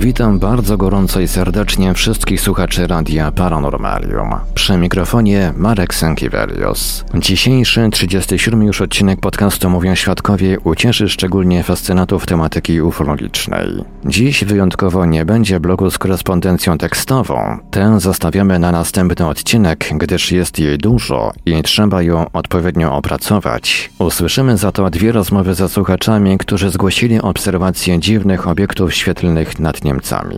Witam bardzo gorąco i serdecznie wszystkich słuchaczy Radia Paranormalium. Przy mikrofonie Marek Sankiewelios. Dzisiejszy, 37 już odcinek podcastu Mówią Świadkowie ucieszy szczególnie fascynatów tematyki ufologicznej. Dziś wyjątkowo nie będzie blogu z korespondencją tekstową. Tę zostawiamy na następny odcinek, gdyż jest jej dużo i trzeba ją odpowiednio opracować. Usłyszymy za to dwie rozmowy ze słuchaczami, którzy zgłosili obserwacje dziwnych obiektów świetlnych nad Niemcami.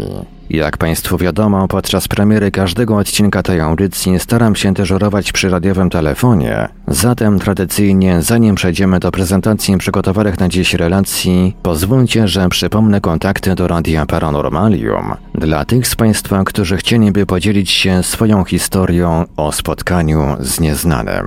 Jak Państwu wiadomo, podczas premiery każdego odcinka tej audycji staram się dyżurować przy radiowym telefonie. Zatem tradycyjnie, zanim przejdziemy do prezentacji przygotowanych na dziś relacji, pozwólcie, że przypomnę kontakty do Radia Paranormalium. Dla tych z Państwa, którzy chcieliby podzielić się swoją historią o spotkaniu z nieznanym.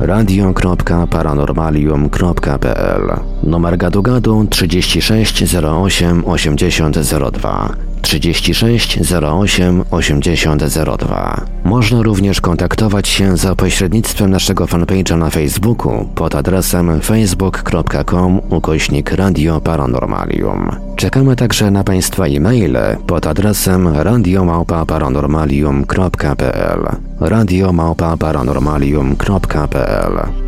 radio.paranormalium.pl Numer gadu gadu 36 08 8002 36 08 8002 Można również kontaktować się za pośrednictwem naszego fanpage'a na Facebooku pod adresem facebook.com ukośnik Radio Paranormalium. Czekamy także na Państwa e-maile pod adresem radiomałpa-paranormalium.pl radiomałpa-paranormalium.pl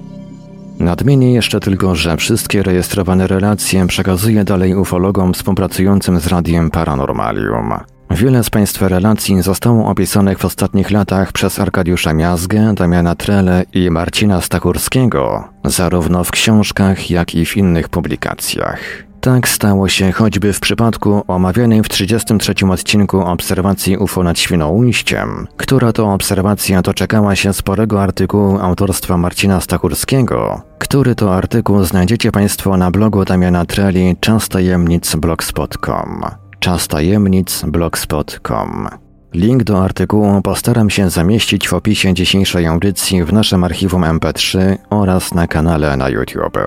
Nadmienię jeszcze tylko, że wszystkie rejestrowane relacje przekazuję dalej ufologom współpracującym z Radiem Paranormalium. Wiele z Państwa relacji zostało opisanych w ostatnich latach przez Arkadiusza Miazgę, Damiana Trele i Marcina Stachurskiego, zarówno w książkach, jak i w innych publikacjach. Tak stało się choćby w przypadku omawianej w 33 odcinku obserwacji UFO nad Świnoujściem, która to obserwacja doczekała się sporego artykułu autorstwa Marcina Stachurskiego, który to artykuł znajdziecie Państwo na blogu Damiana Treli czastajemnicblogspot.com czastajemnicblogspot.com Link do artykułu postaram się zamieścić w opisie dzisiejszej audycji w naszym archiwum MP3 oraz na kanale na YouTube.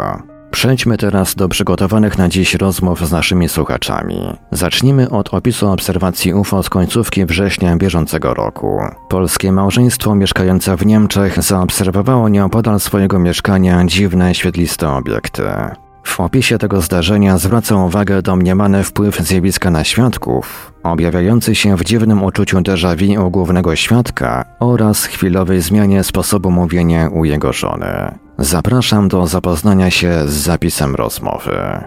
Przejdźmy teraz do przygotowanych na dziś rozmów z naszymi słuchaczami. Zacznijmy od opisu obserwacji UFO z końcówki września bieżącego roku. Polskie małżeństwo mieszkające w Niemczech zaobserwowało nieopodal swojego mieszkania dziwne świetliste obiekty. W opisie tego zdarzenia zwraca uwagę domniemany wpływ zjawiska na świadków, objawiający się w dziwnym uczuciu déjà vu u głównego świadka oraz chwilowej zmianie sposobu mówienia u jego żony. Zapraszam do zapoznania się z zapisem rozmowy.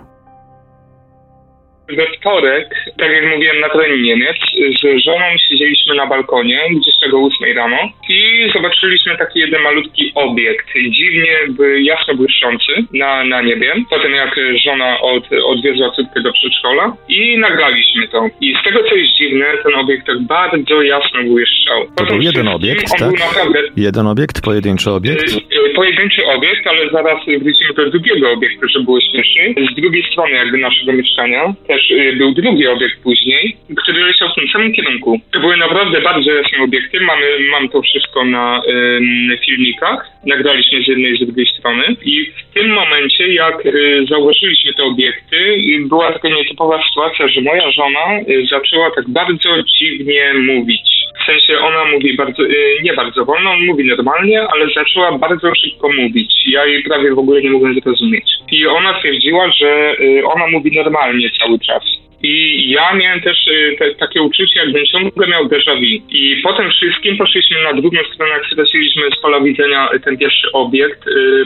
We wtorek, tak jak mówiłem na treningu, nie? z żoną siedzieliśmy na balkonie, gdzieś tego 8 rano i zobaczyliśmy taki jeden malutki obiekt, dziwnie jasno błyszczący na, na niebie. Potem jak żona od, odwiezła córkę do przedszkola i nagraliśmy to. I z tego co jest dziwne, ten obiekt tak bardzo jasno błyszczał. To był jeden obiekt, tak? Naprawdę, jeden obiekt, pojedynczy obiekt? Y, y, pojedynczy obiekt, ale zaraz wrócimy do drugiego obiektu, żeby było śmieszniej. Z drugiej strony jakby naszego mieszkania też y, był drugi obiekt później, który leciał w tym samym kierunku. To były naprawdę bardzo jasne obiekty. Mamy, mam to wszystko na ym, filmikach. Nagraliśmy z jednej i z drugiej strony. I w tym momencie, jak y, zauważyliśmy te obiekty, była taka nietypowa sytuacja, że moja żona y, zaczęła tak bardzo dziwnie mówić. Sensie ona mówi bardzo, y, nie bardzo wolno, on mówi normalnie, ale zaczęła bardzo szybko mówić. Ja jej prawie w ogóle nie mogłem zrozumieć. I ona twierdziła, że y, ona mówi normalnie cały czas. I ja miałem też y, te, takie uczucie, jakbym ciągle miał déjà vu. I po tym wszystkim poszliśmy na drugą stronę, jak straciliśmy z pola widzenia ten pierwszy obiekt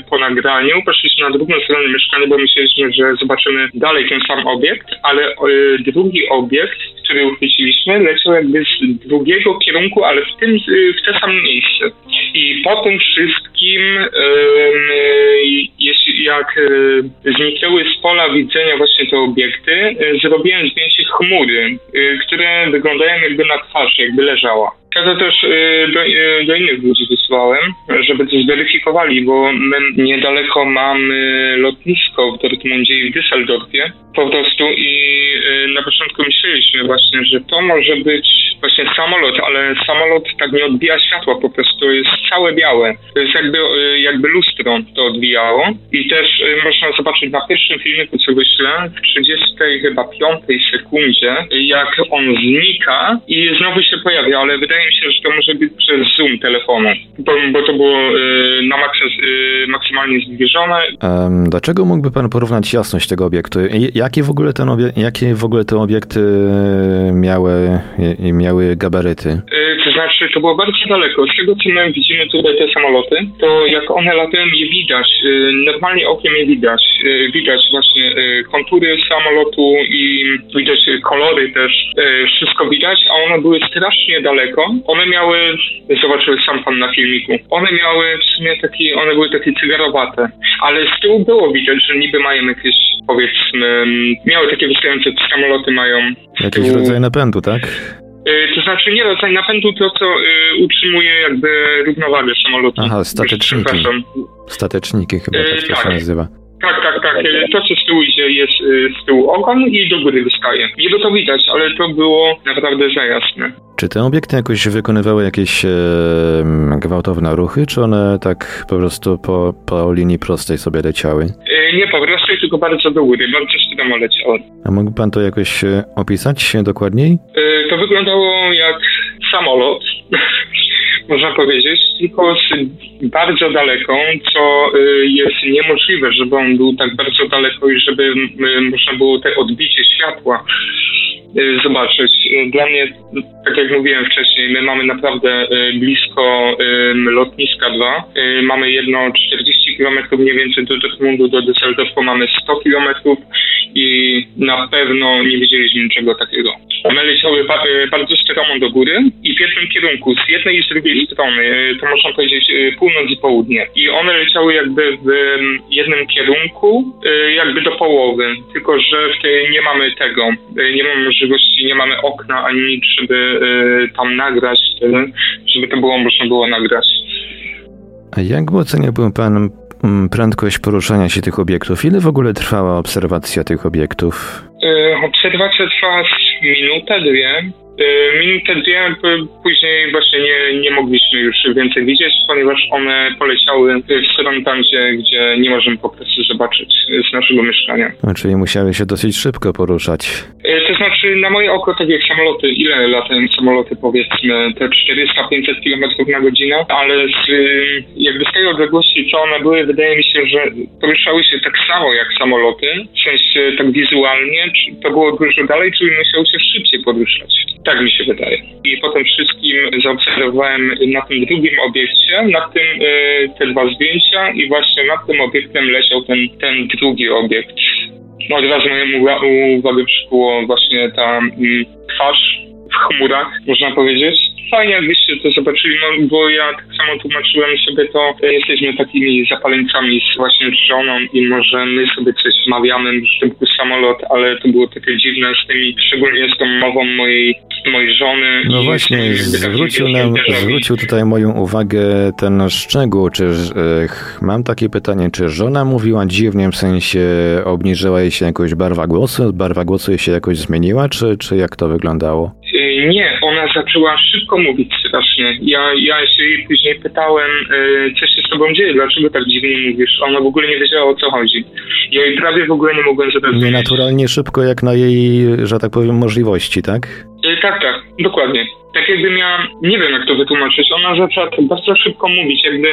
po nagraniu. Poszliśmy na drugą stronę mieszkania, bo myśleliśmy, że zobaczymy dalej ten sam obiekt, ale drugi obiekt, który uchwyciliśmy, leciał jakby z drugiego kierunku, ale w tym, y, w te same miejsce. I po tym wszystkim, jeśli jak y, zniknęły z pola widzenia właśnie te obiekty, y, zrobiłem zdjęcie chmury, które wyglądają jakby na twarz, jakby leżała. Ja też do, do, innych ludzi wysłałem, żeby to zweryfikowali, bo my niedaleko mamy lotnisko w Dortmundzie i w Düsseldorfie po prostu i na początku myśleliśmy właśnie, że to może być właśnie samolot, ale samolot tak nie odbija światła, po prostu jest całe białe. To jest jakby, y, jakby lustro to odbijało i też y, można zobaczyć na pierwszym filmiku, co wyślę, w 30 chyba 5 sekundzie, jak on znika i znowu się pojawia, ale wydaje mi się, że to może być przez zoom telefonu, bo, bo to było y, na maksa, maksymalnie zbliżone. Um, dlaczego mógłby pan porównać jasność tego obiektu? Jakie w ogóle, ten obie- jakie w ogóle te obiekty miały, miały miały gabaryty? Y, to znaczy, to było bardzo daleko. Z tego, co my widzimy tutaj te samoloty, to jak one latają, je widać. Y, normalnie okiem je widać. Y, widać właśnie kontury samolotu i widać kolory też. Wszystko widać, a one były strasznie daleko. One miały, zobaczyły sam pan na filmiku, one miały w sumie taki, one były takie cygarowate, ale z tyłu było widać, że niby mają jakieś, powiedzmy, miały takie wystające samoloty mają. Jakiś rodzaj napędu, tak? Y, to znaczy nie rodzaj napędu, to co y, utrzymuje jakby równowagę samolotu. Aha, stateczniki. Stateczniki chyba tak to tak. się nazywa. Tak, tak, tak. To, co z tyłu idzie, jest z tyłu ogon i do góry wystaje. Niby to widać, ale to było naprawdę za jasne. Czy te obiekty jakoś wykonywały jakieś e, gwałtowne ruchy, czy one tak po prostu po, po linii prostej sobie leciały? E, nie po prostej, tylko bardzo do góry, bardzo szybko leciały. A mógłby pan to jakoś e, opisać dokładniej? E, to wyglądało jak samolot, można powiedzieć, tylko z bardzo daleko, co y, jest niemożliwe, żeby on był tak bardzo daleko i żeby y, można było te odbicie światła zobaczyć. Dla mnie, tak jak mówiłem wcześniej, my mamy naprawdę blisko lotniska 2. Mamy jedno 40 km mniej więcej do Dortmundu, do Düsseldorfu mamy 100 km i na pewno nie widzieliśmy niczego takiego. One leciały bardzo stromo do góry i w jednym kierunku, z jednej i z drugiej strony, to można powiedzieć północ i południe. I one leciały jakby w jednym kierunku, y, jakby do połowy, tylko że w tej nie mamy tego, y, nie mamy możliwości, nie mamy okna ani nic, żeby y, tam nagrać, żeby to było można było nagrać. A jak oceniałby Pan prędkość poruszania się tych obiektów? Ile w ogóle trwała obserwacja tych obiektów? Obserwacja trwała minutę, dwie. Y, minutę dwie, później właśnie nie, nie mogliśmy już więcej widzieć, ponieważ one poleciały w stronę tam, gdzie, gdzie nie możemy po prostu zobaczyć z naszego mieszkania. A czyli musiały się dosyć szybko poruszać. Y, to znaczy na moje oko, tak jak samoloty, ile latają samoloty powiedzmy, te 400-500 km na godzinę, ale z, jakby z tej odległości, co one były, wydaje mi się, że poruszały się tak samo jak samoloty, w sensie tak wizualnie, to było dużo dalej, czyli musiały się szybciej poruszać. Tak mi się wydaje. I potem wszystkim zaobserwowałem na tym drugim obiekcie, na tym y, te dwa zdjęcia i właśnie nad tym obiektem leciał ten, ten drugi obiekt. od razu moją uwagę przykuło właśnie ta mm, twarz w chmurach, można powiedzieć. Fajnie, jakbyście to zobaczyli, no, bo ja tak samo tłumaczyłem sobie to, jesteśmy takimi zapaleńcami z właśnie żoną i może my sobie coś wmawiamy, że to był samolot, ale to było takie dziwne z tymi, szczególnie z tą mową mojej mojej żony. No właśnie, zwrócił, nam, zwrócił tutaj moją uwagę ten szczegół, czy e, mam takie pytanie, czy żona mówiła dziwnie, w sensie obniżyła jej się jakoś barwa głosu, barwa głosu jej się jakoś zmieniła, czy, czy jak to wyglądało? E, nie, ona zaczęła szybko mówić strasznie. Ja, ja się jej później pytałem, e, co się z tobą dzieje, dlaczego tak dziwnie mówisz? Ona w ogóle nie wiedziała o co chodzi. Ja jej prawie w ogóle nie mogłem zrozumieć. Nienaturalnie szybko, jak na jej, że tak powiem, możliwości, tak? Tak, tak, dokładnie. Tak jakby miała, nie wiem jak to wytłumaczyć, ona zaczęła bardzo szybko mówić, jakby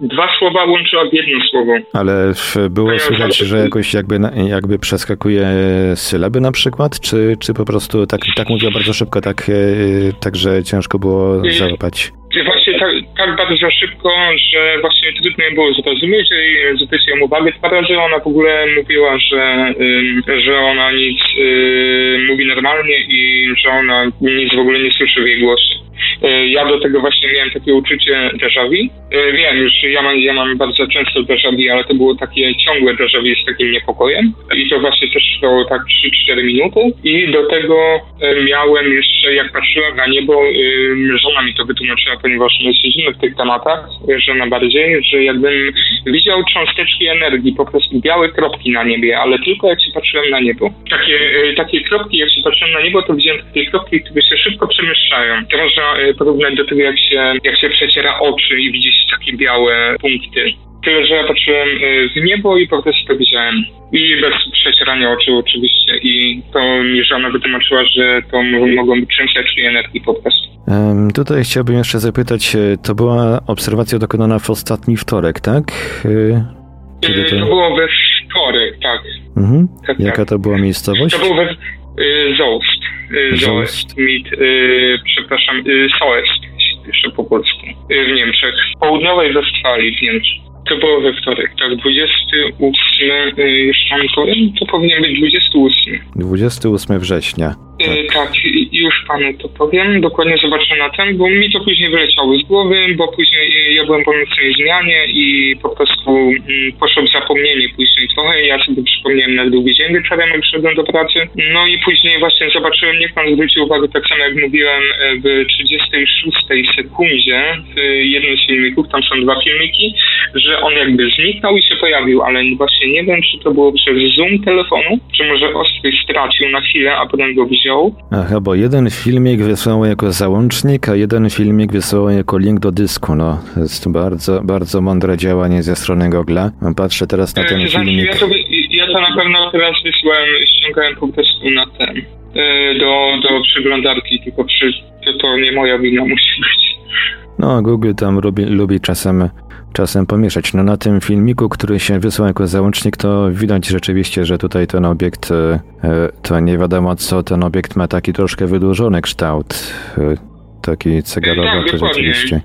dwa słowa łączyła w jedno słowo. Ale było słychać, że jakoś jakby, jakby przeskakuje sylaby na przykład, czy, czy po prostu tak, tak mówiła bardzo szybko, tak, e, tak że ciężko było załapać? Właśnie tak, tak bardzo szybko, że właśnie trudno było zrozumieć i zwrócić ją uwagę. Dwa razy ona w ogóle mówiła, że, że ona nic mówi normalnie i że ona nic w ogóle nie słyszy w jej głosie. E, ja do tego właśnie miałem takie uczucie déjà vu. E, wiem, już ja mam, ja mam bardzo często déjà vu, ale to było takie ciągłe déjà vu z takim niepokojem. I to właśnie też trwało tak 3-4 minuty. I do tego e, miałem jeszcze, jak patrzyłem na niebo, żona mi to wytłumaczyła, ponieważ my siedzimy w tych tematach, żona bardziej, że jakbym widział cząsteczki energii, po prostu białe kropki na niebie, ale tylko jak się patrzyłem na niebo. Takie, takie kropki, jak się patrzyłem na niebo, to widziałem takie kropki, które się szybko przemieszczają. To można porównać do tego, jak się, jak się przeciera oczy i widzi się takie białe punkty. Tyle, że ja patrzyłem e, w niebo i po prostu to widziałem. I bez przecierania oczu oczywiście. I to mi żona wytłumaczyła, że to mogą być cząsteczki energii po prostu. Tutaj chciałbym jeszcze zapytać, e, to była obserwacja dokonana w ostatni wtorek, tak? Kiedy to... to było we wtorek, tak. Mhm. tak Jaka tak. to była miejscowość? To było we... Zost. Zoest, Mit, przepraszam, Soest, jeszcze po polsku, w Niemczech, w południowej Westfalii w Niemczech. To było we wtorek, tak, 28, jeszcze mam powiem, to powinien być 28. 28 września. Tak. tak, już panu to powiem, dokładnie zobaczę na ten, bo mi to później wyleciało z głowy, bo później ja byłem po nocnej zmianie i po prostu mm, poszło zapomnienie później trochę, ja sobie przypomniałem na drugi dzień wieczorem, jak przyszedłem do pracy, no i później właśnie zobaczyłem, niech pan zwróci uwagę, tak samo jak mówiłem, e, w 36 sekundzie w jednym z filmików, tam są dwa filmiki, że on jakby zniknął i się pojawił, ale właśnie nie wiem, czy to było przez zoom telefonu, czy może ostry stracił na chwilę, a potem go wziął Aha, bo jeden filmik wysłał jako załącznik, a jeden filmik wysłał jako link do dysku. No, to jest bardzo, bardzo mądre działanie ze strony Google'a. Patrzę teraz na ten to znaczy, filmik. Ja to, ja to na pewno teraz wysłałem, ściągałem po prostu na ten, e, do, do przeglądarki, tylko przy, to, to nie moja wina musi być. No, Google tam lubi, lubi czasem czasem pomieszać. No na tym filmiku, który się wysłał jako załącznik, to widać rzeczywiście, że tutaj ten obiekt, e, to nie wiadomo co, ten obiekt ma taki troszkę wydłużony kształt. E, taki cegarowy tak, to rzeczywiście.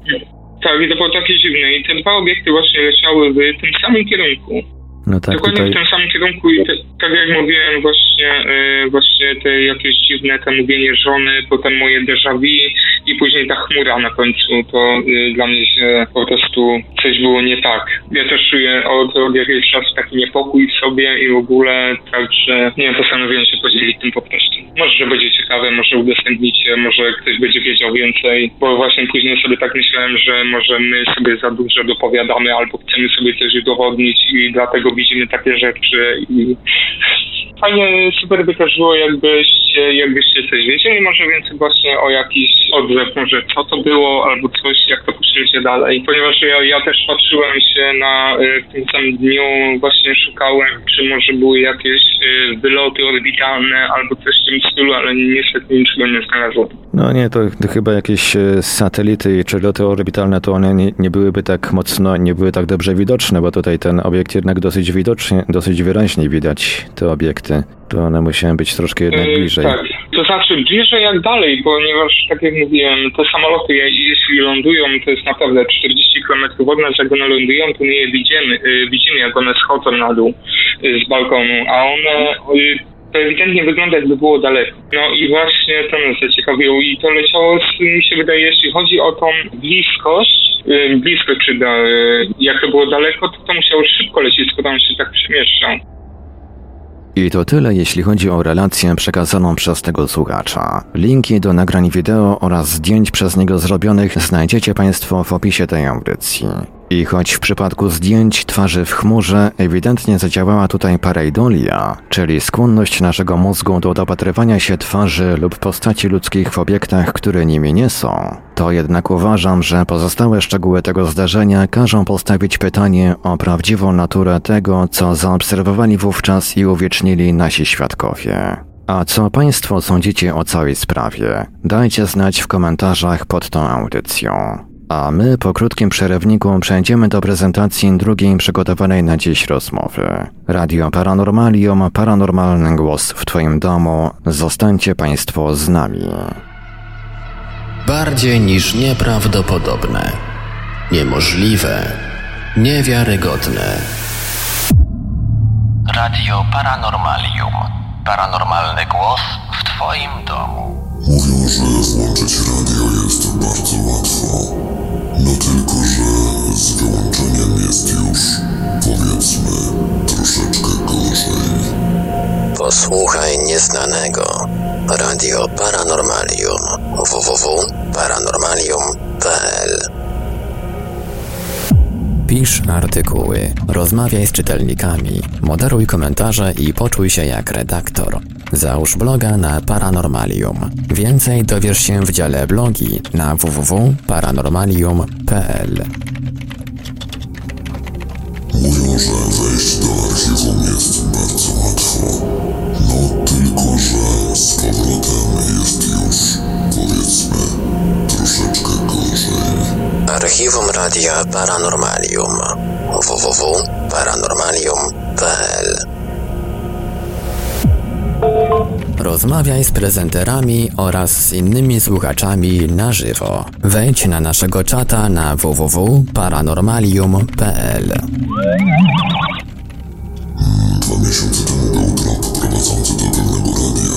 Tak, to było takie dziwne. I te dwa obiekty właśnie leciały w tym samym kierunku. No tak, Dokładnie tutaj... w tym samym kierunku i te, tak jak mówiłem właśnie, yy, właśnie te jakieś dziwne te mówienie żony, potem moje déjà vu i później ta chmura na końcu, to yy, dla mnie się po prostu coś było nie tak. Ja też czuję od, od jakiegoś czasu taki niepokój w sobie i w ogóle, także nie wiem, postanowiłem się podzielić tym po prostu. Może, że będzie ciekawe, może udostępnicie, może ktoś będzie wiedział więcej, bo właśnie później sobie tak myślałem, że może my sobie za dużo dopowiadamy albo chcemy sobie coś udowodnić i dlatego widzimy takie rzeczy i fajnie, super by też było, jakbyście, jakbyście coś wiedzieli, może więcej właśnie o jakiś odzew, może co to było, albo coś, jak to poszliście dalej, ponieważ ja, ja też patrzyłem się na, y, w tym samym dniu, właśnie szukałem, czy może były jakieś y, wyloty orbitalne, albo coś w tym stylu, ale niestety niczego nie znalazłem. No nie, to, chyba jakieś y, satelity czy loty orbitalne, to one nie, nie byłyby tak mocno, nie były tak dobrze widoczne, bo tutaj ten obiekt jednak dosyć widocznie, dosyć wyraźnie widać te obiekty. To one musiały być troszkę jednak bliżej. Tak, To znaczy bliżej jak dalej, ponieważ tak jak mówiłem, te samoloty jeśli lądują, to jest naprawdę 40 km od nas, jak one lądują, to my je widzimy, y, widzimy jak one schodzą na dół y, z balkonu, a one to ewidentnie wygląda jakby było daleko. No i właśnie to nas zaciekawiło i to leciało, mi się wydaje, jeśli chodzi o tą bliskość, bliskość czy da, jak to było daleko, to to musiało szybko lecieć, skoro on się tak przemieszczał. I to tyle, jeśli chodzi o relację przekazaną przez tego słuchacza. Linki do nagrań wideo oraz zdjęć przez niego zrobionych znajdziecie Państwo w opisie tej audycji. I choć w przypadku zdjęć twarzy w chmurze ewidentnie zadziałała tutaj pareidolia, czyli skłonność naszego mózgu do dopatrywania się twarzy lub postaci ludzkich w obiektach, które nimi nie są, to jednak uważam, że pozostałe szczegóły tego zdarzenia każą postawić pytanie o prawdziwą naturę tego, co zaobserwowali wówczas i uwiecznili nasi świadkowie. A co Państwo sądzicie o całej sprawie? Dajcie znać w komentarzach pod tą audycją. A my po krótkim przerywniku przejdziemy do prezentacji drugiej przygotowanej na dziś rozmowy. Radio Paranormalium, paranormalny głos w Twoim domu. Zostańcie Państwo z nami. Bardziej niż nieprawdopodobne, niemożliwe, niewiarygodne. Radio Paranormalium. Paranormalny głos w Twoim domu. Mówią, że włączyć radio jest bardzo łatwo. No tylko, że z wyłączeniem jest już, powiedzmy, troszeczkę gorzej. Posłuchaj nieznanego. Radio Paranormalium. www.paranormalium.pl Pisz artykuły, rozmawiaj z czytelnikami, moderuj komentarze i poczuj się jak redaktor. Załóż bloga na Paranormalium. Więcej dowiesz się w dziale blogi na www.paranormalium.pl. Mówią, że wejść do archiwum jest bardzo łatwo. No tylko, że z powrotem jest już, powiedzmy, troszeczkę gorzej. Archiwum Radia Paranormalium www.paranormalium.pl Rozmawiaj z prezenterami oraz z innymi słuchaczami na żywo. Wejdź na naszego czata na www.paranormalium.pl. Dwa miesiące temu był blog prowadzący do pewnego radia,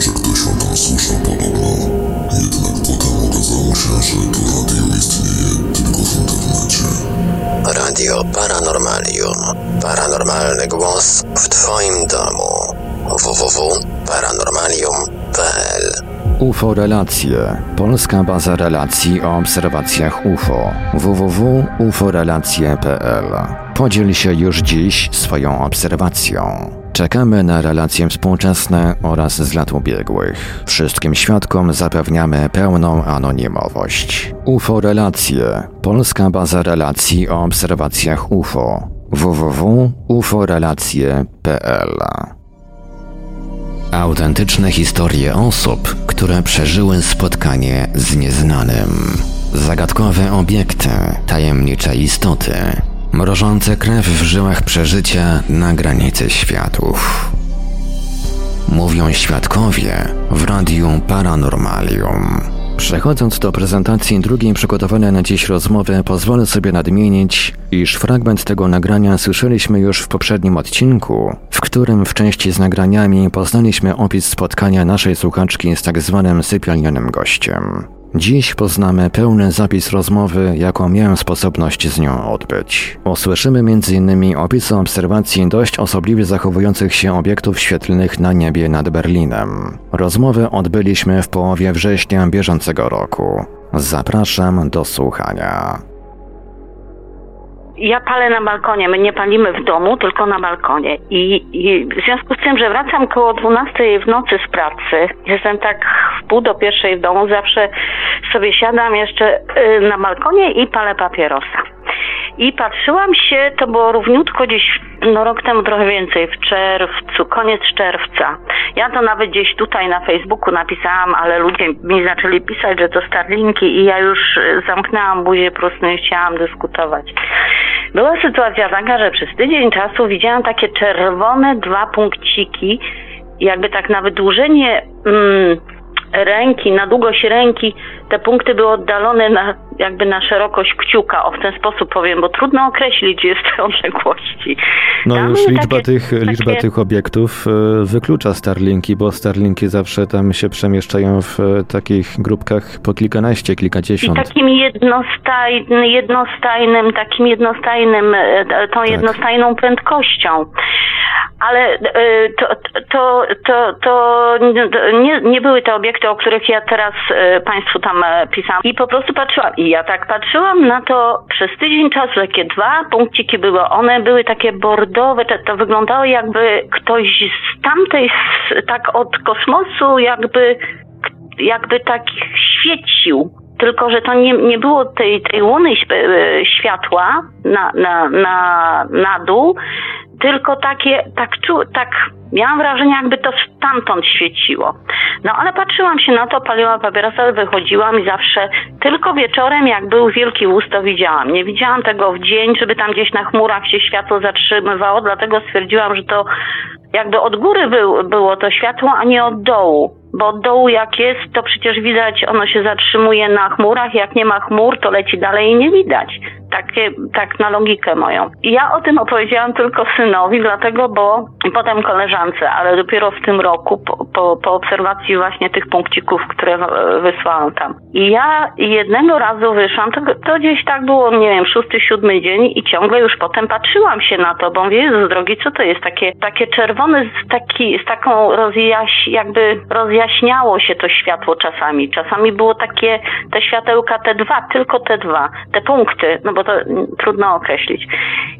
że ktoś o tam słyszał podobno. Jednak okazało się, że to radio istnieje tylko w internecie. Radio Paranormalium. Paranormalny głos w Twoim domu www.paranormalium.pl UFO Relacje. Polska baza relacji o obserwacjach UFO. www.uforelacje.pl Podziel się już dziś swoją obserwacją. Czekamy na relacje współczesne oraz z lat ubiegłych. Wszystkim świadkom zapewniamy pełną anonimowość. UFO Relacje. Polska baza relacji o obserwacjach UFO. www.uforelacje.pl Autentyczne historie osób, które przeżyły spotkanie z nieznanym. Zagadkowe obiekty, tajemnicze istoty, mrożące krew w żyłach przeżycia na granicy światów. Mówią świadkowie w Radiu Paranormalium. Przechodząc do prezentacji drugiej przygotowanej na dziś rozmowy, pozwolę sobie nadmienić, iż fragment tego nagrania słyszeliśmy już w poprzednim odcinku, w którym w części z nagraniami poznaliśmy opis spotkania naszej słuchaczki z tak zwanym sypialnionym gościem. Dziś poznamy pełny zapis rozmowy, jaką miałem sposobność z nią odbyć. Usłyszymy m.in. opisy obserwacji dość osobliwie zachowujących się obiektów świetlnych na niebie nad Berlinem. Rozmowę odbyliśmy w połowie września bieżącego roku. Zapraszam do słuchania. Ja palę na balkonie. My nie palimy w domu, tylko na balkonie. I, I, w związku z tym, że wracam koło 12 w nocy z pracy, jestem tak w pół do pierwszej w domu, zawsze sobie siadam jeszcze y, na balkonie i palę papierosa. I patrzyłam się, to było równiutko gdzieś, no rok temu trochę więcej, w czerwcu, koniec czerwca. Ja to nawet gdzieś tutaj na Facebooku napisałam, ale ludzie mi zaczęli pisać, że to Starlinki i ja już y, zamknęłam buzię, po prostu nie chciałam dyskutować. Była sytuacja taka, że przez tydzień czasu widziałam takie czerwone dwa punkciki jakby tak na wydłużenie mm, ręki, na długość ręki, te punkty były oddalone na, jakby na szerokość kciuka, o w ten sposób powiem, bo trudno określić, gdzie jest te odległości. No Tam już liczba, takie- tych, liczba takie- tych obiektów e, wyklucza Starlinki, bo Starlinki zawsze tam się przemieszczają w e, takich grupkach po kilkanaście, I kilkadziesiąt. takim jednostajnym, jednostajnym, takim jednostajnym, e, tą Tak. jednostajną prędkością. Ale to, to, to, to nie, nie były te obiekty, o których ja teraz Państwu tam pisałam. I po prostu patrzyłam. I ja tak patrzyłam na to przez tydzień czasu, takie dwa punkciki były. One były takie bordowe, to, to wyglądało jakby ktoś z tamtej, tak od kosmosu, jakby jakby tak świecił. Tylko, że to nie, nie było tej, tej łuny e, światła na, na, na, na dół, tylko takie, tak, czu, tak miałam wrażenie, jakby to stamtąd świeciło. No ale patrzyłam się na to, paliłam papierosa, wychodziłam i zawsze tylko wieczorem, jak był wielki łóz, to widziałam. Nie widziałam tego w dzień, żeby tam gdzieś na chmurach się światło zatrzymywało, dlatego stwierdziłam, że to jakby od góry był, było to światło, a nie od dołu. Bo od dołu jak jest, to przecież widać, ono się zatrzymuje na chmurach, jak nie ma chmur, to leci dalej i nie widać. Takie, tak na logikę moją. Ja o tym opowiedziałam tylko synowi, dlatego, bo potem koleżance, ale dopiero w tym roku, po, po, po obserwacji właśnie tych punkcików, które wysłałam tam. I ja jednego razu wyszłam, to, to gdzieś tak było, nie wiem, szósty, siódmy dzień i ciągle już potem patrzyłam się na to, bo mówię, Jezus drogi, co to jest? Takie, takie czerwone, z, taki, z taką rozjaś, jakby rozjaśniało się to światło czasami. Czasami było takie, te światełka T2, tylko T2, te punkty, no bo to mm, trudno określić.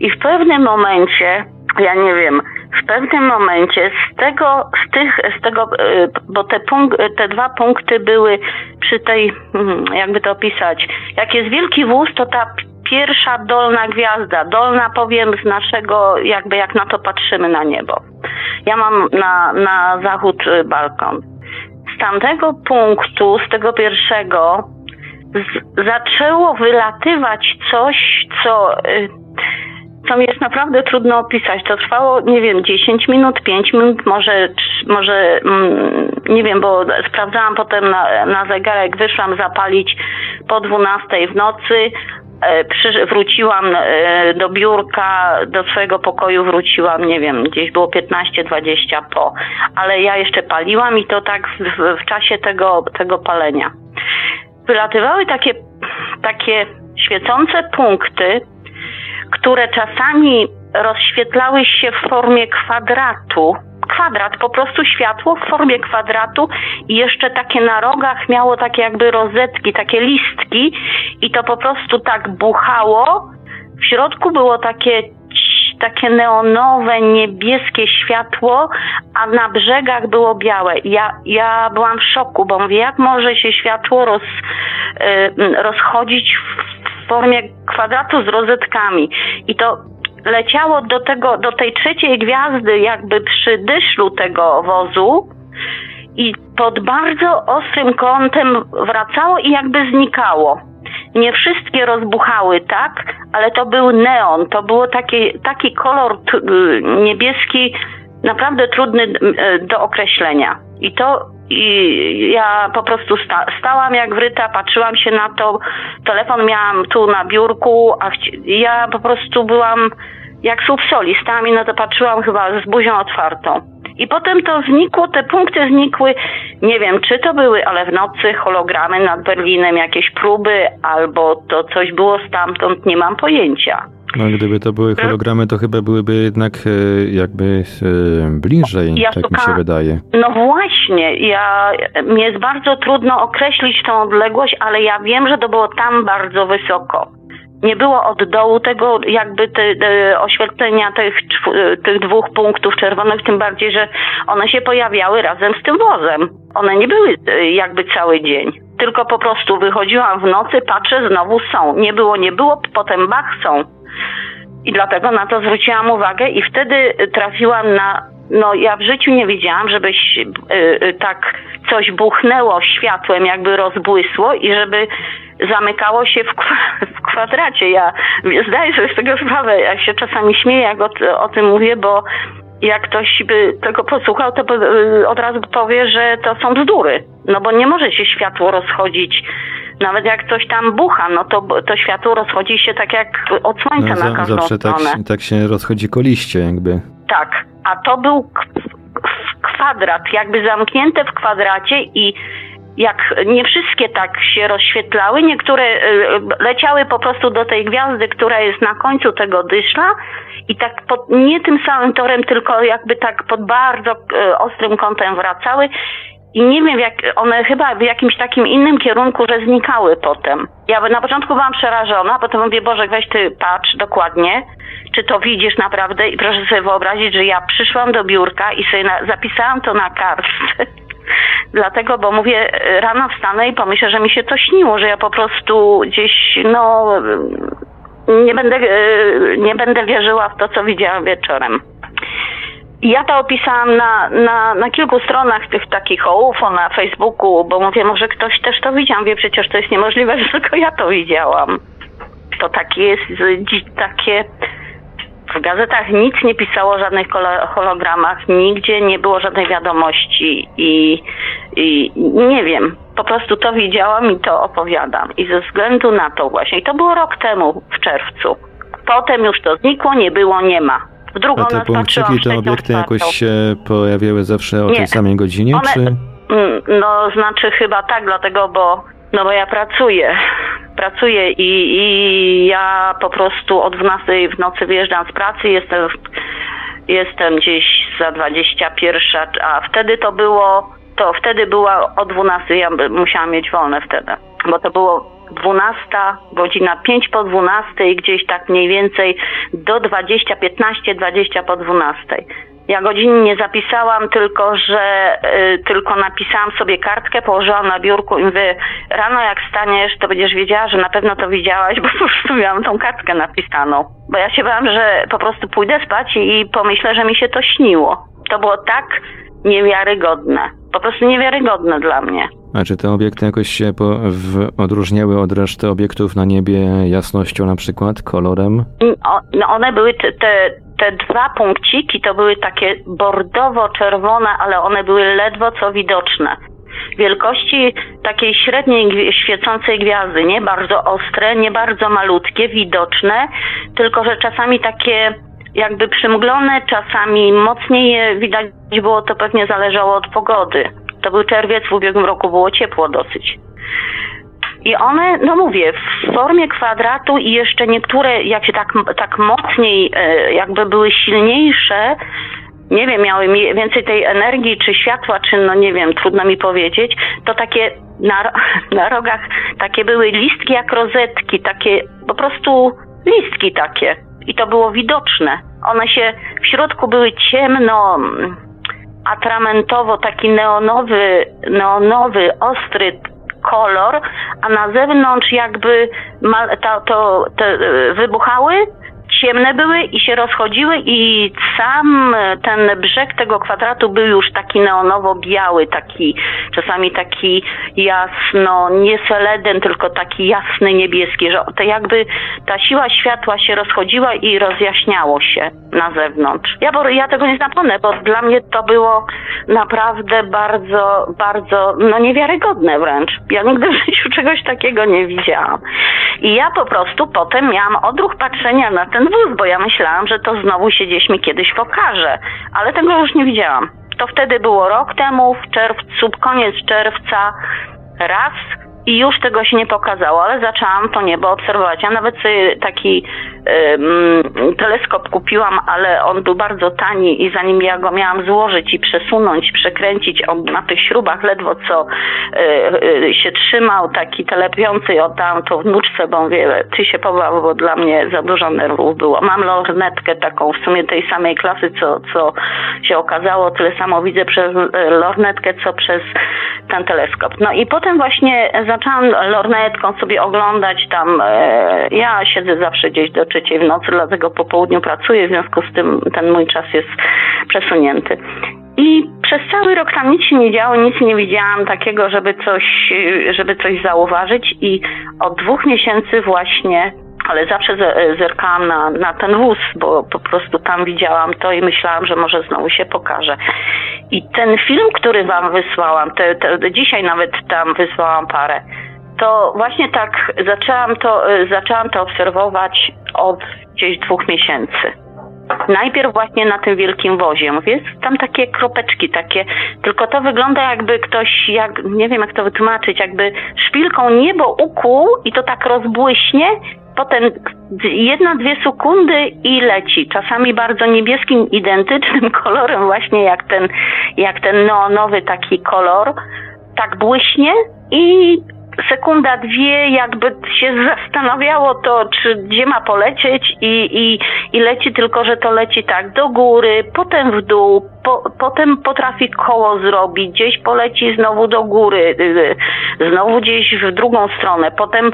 I w pewnym momencie, ja nie wiem, w pewnym momencie z tego, z tych, z tego, y, bo te, punk, te dwa punkty były przy tej, mm, jakby to opisać, jak jest wielki wóz, to ta pierwsza dolna gwiazda, dolna powiem z naszego, jakby jak na to patrzymy na niebo. Ja mam na, na zachód y, balkon. Z tamtego punktu, z tego pierwszego, z, zaczęło wylatywać coś, co, y, co jest naprawdę trudno opisać. To trwało, nie wiem, 10 minut, 5 minut, może, może mm, nie wiem, bo sprawdzałam potem na, na zegarek, wyszłam zapalić po 12 w nocy. E, wróciłam e, do biurka, do swojego pokoju wróciłam, nie wiem, gdzieś było 15-20 po, ale ja jeszcze paliłam i to tak w, w czasie tego, tego palenia. Wylatywały takie, takie świecące punkty, które czasami rozświetlały się w formie kwadratu. Kwadrat, po prostu światło w formie kwadratu i jeszcze takie na rogach miało takie jakby rozetki, takie listki i to po prostu tak buchało. W środku było takie takie neonowe, niebieskie światło, a na brzegach było białe. Ja, ja byłam w szoku, bo mówię, jak może się światło roz, y, rozchodzić w formie kwadratu z rozetkami. I to leciało do tego, do tej trzeciej gwiazdy, jakby przy dyszlu tego wozu i pod bardzo ostrym kątem wracało i jakby znikało. Nie wszystkie rozbuchały tak, ale to był neon, to było taki, taki kolor y, niebieski, naprawdę trudny y, do określenia. I to i ja po prostu sta, stałam jak wryta, patrzyłam się na to, telefon miałam tu na biurku, a ja po prostu byłam jak słup soli, stałam i na to patrzyłam chyba z buzią otwartą. I potem to znikło, te punkty znikły, nie wiem czy to były, ale w nocy hologramy nad Berlinem, jakieś próby, albo to coś było stamtąd, nie mam pojęcia. No gdyby to były hologramy, to chyba byłyby jednak e, jakby e, bliżej, Ja tak mi się wydaje. No właśnie, ja, mi jest bardzo trudno określić tą odległość, ale ja wiem, że to było tam bardzo wysoko. Nie było od dołu tego jakby te, te oświetlenia tych, czw- tych dwóch punktów czerwonych, tym bardziej, że one się pojawiały razem z tym wozem. One nie były e, jakby cały dzień. Tylko po prostu wychodziłam w nocy, patrzę, znowu są. Nie było, nie było, potem bach są. I dlatego na to zwróciłam uwagę i wtedy trafiłam na. No, ja w życiu nie widziałam, żebyś y, y, tak coś buchnęło światłem, jakby rozbłysło i żeby zamykało się w, kwa- w kwadracie. Ja zdaję sobie z tego sprawę, ja się czasami śmieję, jak o, o tym mówię, bo jak ktoś by tego posłuchał, to y, od razu powie, że to są bzdury. No bo nie może się światło rozchodzić. Nawet jak coś tam bucha, no to, to światło rozchodzi się tak jak od słońca No, na każdą zawsze tak, stronę. się- tak się rozchodzi koliście jakby. Tak, a to był kwadrat, jakby zamknięte w kwadracie i jak nie wszystkie tak się rozświetlały, niektóre y, leciały po prostu do tej gwiazdy, która jest na końcu tego dyszla i tak pod, nie tym samym torem, tylko jakby tak pod bardzo y, ostrym kątem wracały i nie wiem, jak one chyba w jakimś takim innym kierunku, że znikały potem. Ja na początku byłam przerażona, potem mówię, Boże, weź ty patrz dokładnie, czy to widzisz naprawdę i proszę sobie wyobrazić, że ja przyszłam do biurka i sobie na, zapisałam to na kartce. Dlatego, bo mówię, rano wstanę i pomyślę, że mi się to śniło, że ja po prostu gdzieś, no, nie będę, e, nie będę wierzyła w to, co widziałam wieczorem. Ja to opisałam na, na, na kilku stronach tych takich o UFO na Facebooku, bo mówię, może ktoś też to widział. Mówię, przecież to jest niemożliwe, że tylko ja to widziałam. To takie jest, takie... W gazetach nic nie pisało o żadnych hologramach, nigdzie nie było żadnej wiadomości i, i nie wiem, po prostu to widziałam i to opowiadam. I ze względu na to właśnie, i to było rok temu w czerwcu. Potem już to znikło, nie było, nie ma. W drugą A te punkciki, trzecią, obiekty jakoś się pojawiały zawsze o Nie. tej samej godzinie, One- czy... Mm, No, znaczy chyba tak, dlatego, bo, no bo ja pracuję. Pracuję i, i ja po prostu o 12 w nocy wyjeżdżam z pracy, jestem, jestem gdzieś za 21, a wtedy to było, to wtedy była o 12, ja musiałam mieć wolne wtedy, bo to było 12, godzina 5 po 12, gdzieś tak mniej więcej do 20, 15, 20 po 12. Ja godzin nie zapisałam, tylko że y, tylko napisałam sobie kartkę, położyłam na biurku i mówię, rano jak staniesz, to będziesz wiedziała, że na pewno to widziałaś, bo po prostu miałam tą kartkę napisaną. Bo ja się bałam, że po prostu pójdę spać i pomyślę, że mi się to śniło. To było tak niewiarygodne. Po prostu niewiarygodne dla mnie. A czy te obiekty jakoś się po, w, odróżniały od reszty obiektów na niebie jasnością na przykład, kolorem? O, no one były te, te, te dwa punkciki, to były takie bordowo-czerwone, ale one były ledwo co widoczne. Wielkości takiej średniej świecącej gwiazdy, nie bardzo ostre, nie bardzo malutkie, widoczne, tylko że czasami takie jakby przymglone, czasami mocniej je widać było, to pewnie zależało od pogody. To był czerwiec, w ubiegłym roku było ciepło dosyć. I one, no mówię, w formie kwadratu i jeszcze niektóre, jak się tak, tak mocniej, e, jakby były silniejsze, nie wiem, miały mi- więcej tej energii, czy światła, czy no nie wiem, trudno mi powiedzieć, to takie na, na rogach takie były listki jak rozetki, takie po prostu listki takie. I to było widoczne. One się w środku były ciemno, mm, atramentowo, taki neonowy, neonowy, ostry kolor, a na zewnątrz jakby to, te e, wybuchały, ciemne były i się rozchodziły i sam e, ten brzeg tego kwadratu był już taki neonowo-biały, taki czasami taki jasno, nie seleden, tylko taki jasny niebieski, że to jakby ta siła światła się rozchodziła i rozjaśniało się na zewnątrz. Ja, bo, ja tego nie zapomnę, bo dla mnie to było naprawdę bardzo, bardzo, no niewiarygodne wręcz. Ja nigdy w życiu czegoś takiego nie widziałam. I ja po prostu potem miałam odruch patrzenia na ten wóz, bo ja myślałam, że to znowu się gdzieś mi kiedyś pokaże, ale tego już nie widziałam. To wtedy było rok temu, w czerwcu, koniec czerwca, raz i już tego się nie pokazało, ale zaczęłam to niebo obserwować. Ja nawet sobie taki teleskop kupiłam, ale on był bardzo tani i zanim ja go miałam złożyć i przesunąć, przekręcić, on na tych śrubach ledwo co y, y, się trzymał, taki telepiący o tam to wnuczce, bo mówię, ty się pobaw, bo dla mnie za dużo nerwów było. Mam lornetkę taką w sumie tej samej klasy, co, co się okazało, tyle samo widzę przez y, lornetkę, co przez ten teleskop. No i potem właśnie zaczęłam lornetką sobie oglądać tam, e, ja siedzę zawsze gdzieś do trzeciej w nocy, dlatego po południu pracuję, w związku z tym ten mój czas jest przesunięty. I przez cały rok tam nic się nie działo, nic nie widziałam takiego, żeby coś, żeby coś zauważyć i od dwóch miesięcy właśnie ale zawsze zerkałam na, na ten wóz, bo po prostu tam widziałam to i myślałam, że może znowu się pokaże. I ten film, który wam wysłałam, te, te, dzisiaj nawet tam wysłałam parę, to właśnie tak zaczęłam to, zaczęłam to obserwować od gdzieś dwóch miesięcy. Najpierw właśnie na tym wielkim wozie. Mówię, jest tam takie kropeczki, takie, tylko to wygląda jakby ktoś, jak, nie wiem jak to wytłumaczyć, jakby szpilką niebo ukuł i to tak rozbłyśnie, potem jedna, dwie sekundy i leci. Czasami bardzo niebieskim, identycznym kolorem właśnie jak ten, jak ten neonowy taki kolor, tak błyśnie i sekunda, dwie, jakby się zastanawiało to, czy gdzie ma polecieć i, i, i leci, tylko że to leci tak do góry, potem w dół, po, potem potrafi koło zrobić, gdzieś poleci znowu do góry, y, y, znowu gdzieś w drugą stronę, potem,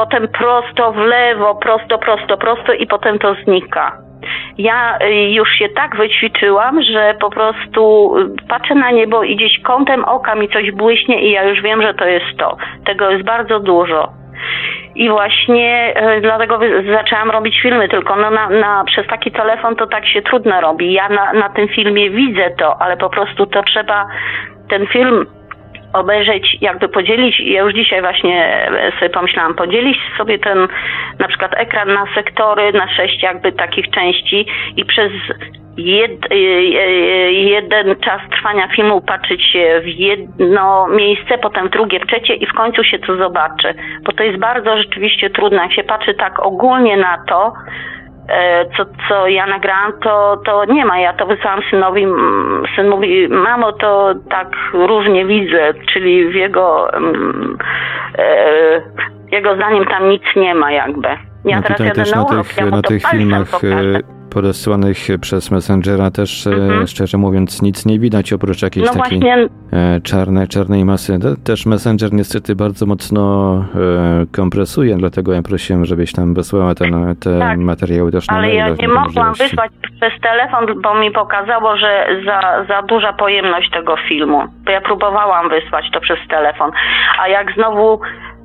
potem prosto w lewo, prosto, prosto, prosto i potem to znika ja y, już się tak wyćwiczyłam, że po prostu y, patrzę na niebo i gdzieś kątem oka mi coś błyśnie i ja już wiem, że to jest to. Tego jest bardzo dużo. I właśnie y, dlatego zaczęłam robić filmy, tylko no na, na, przez taki telefon to tak się trudno robi. Ja na, na tym filmie widzę to, ale po prostu to trzeba ten film obejrzeć, jakby podzielić, ja już dzisiaj właśnie sobie pomyślałam, podzielić sobie ten na przykład ekran na sektory, na sześć jakby takich części i przez jed, y, y, jeden czas trwania filmu patrzeć się w jedno miejsce, potem w drugie, w trzecie i w końcu się to zobaczy. Bo to jest bardzo rzeczywiście trudne. Jak się patrzy tak ogólnie na to, E, co, co ja nagrałam, to, to nie ma. Ja to wysłałam synowi. Syn mówi, mamo, to tak różnie widzę, czyli w jego, e, jego zdaniem tam nic nie ma jakby. Ja no teraz tutaj też na tych, ja na tych filmach podesłanych przez Messengera też, e, mhm. szczerze mówiąc, nic nie widać oprócz jakiejś no takiej właśnie... E, czarnej, czarnej masy. Też Messenger niestety bardzo mocno e, kompresuje, dlatego ja prosiłem, żebyś tam wysłała ten, te tak, materiały też na Ale ja nie mogłam wysłać przez telefon, bo mi pokazało, że za, za duża pojemność tego filmu. Bo ja próbowałam wysłać to przez telefon, a jak znowu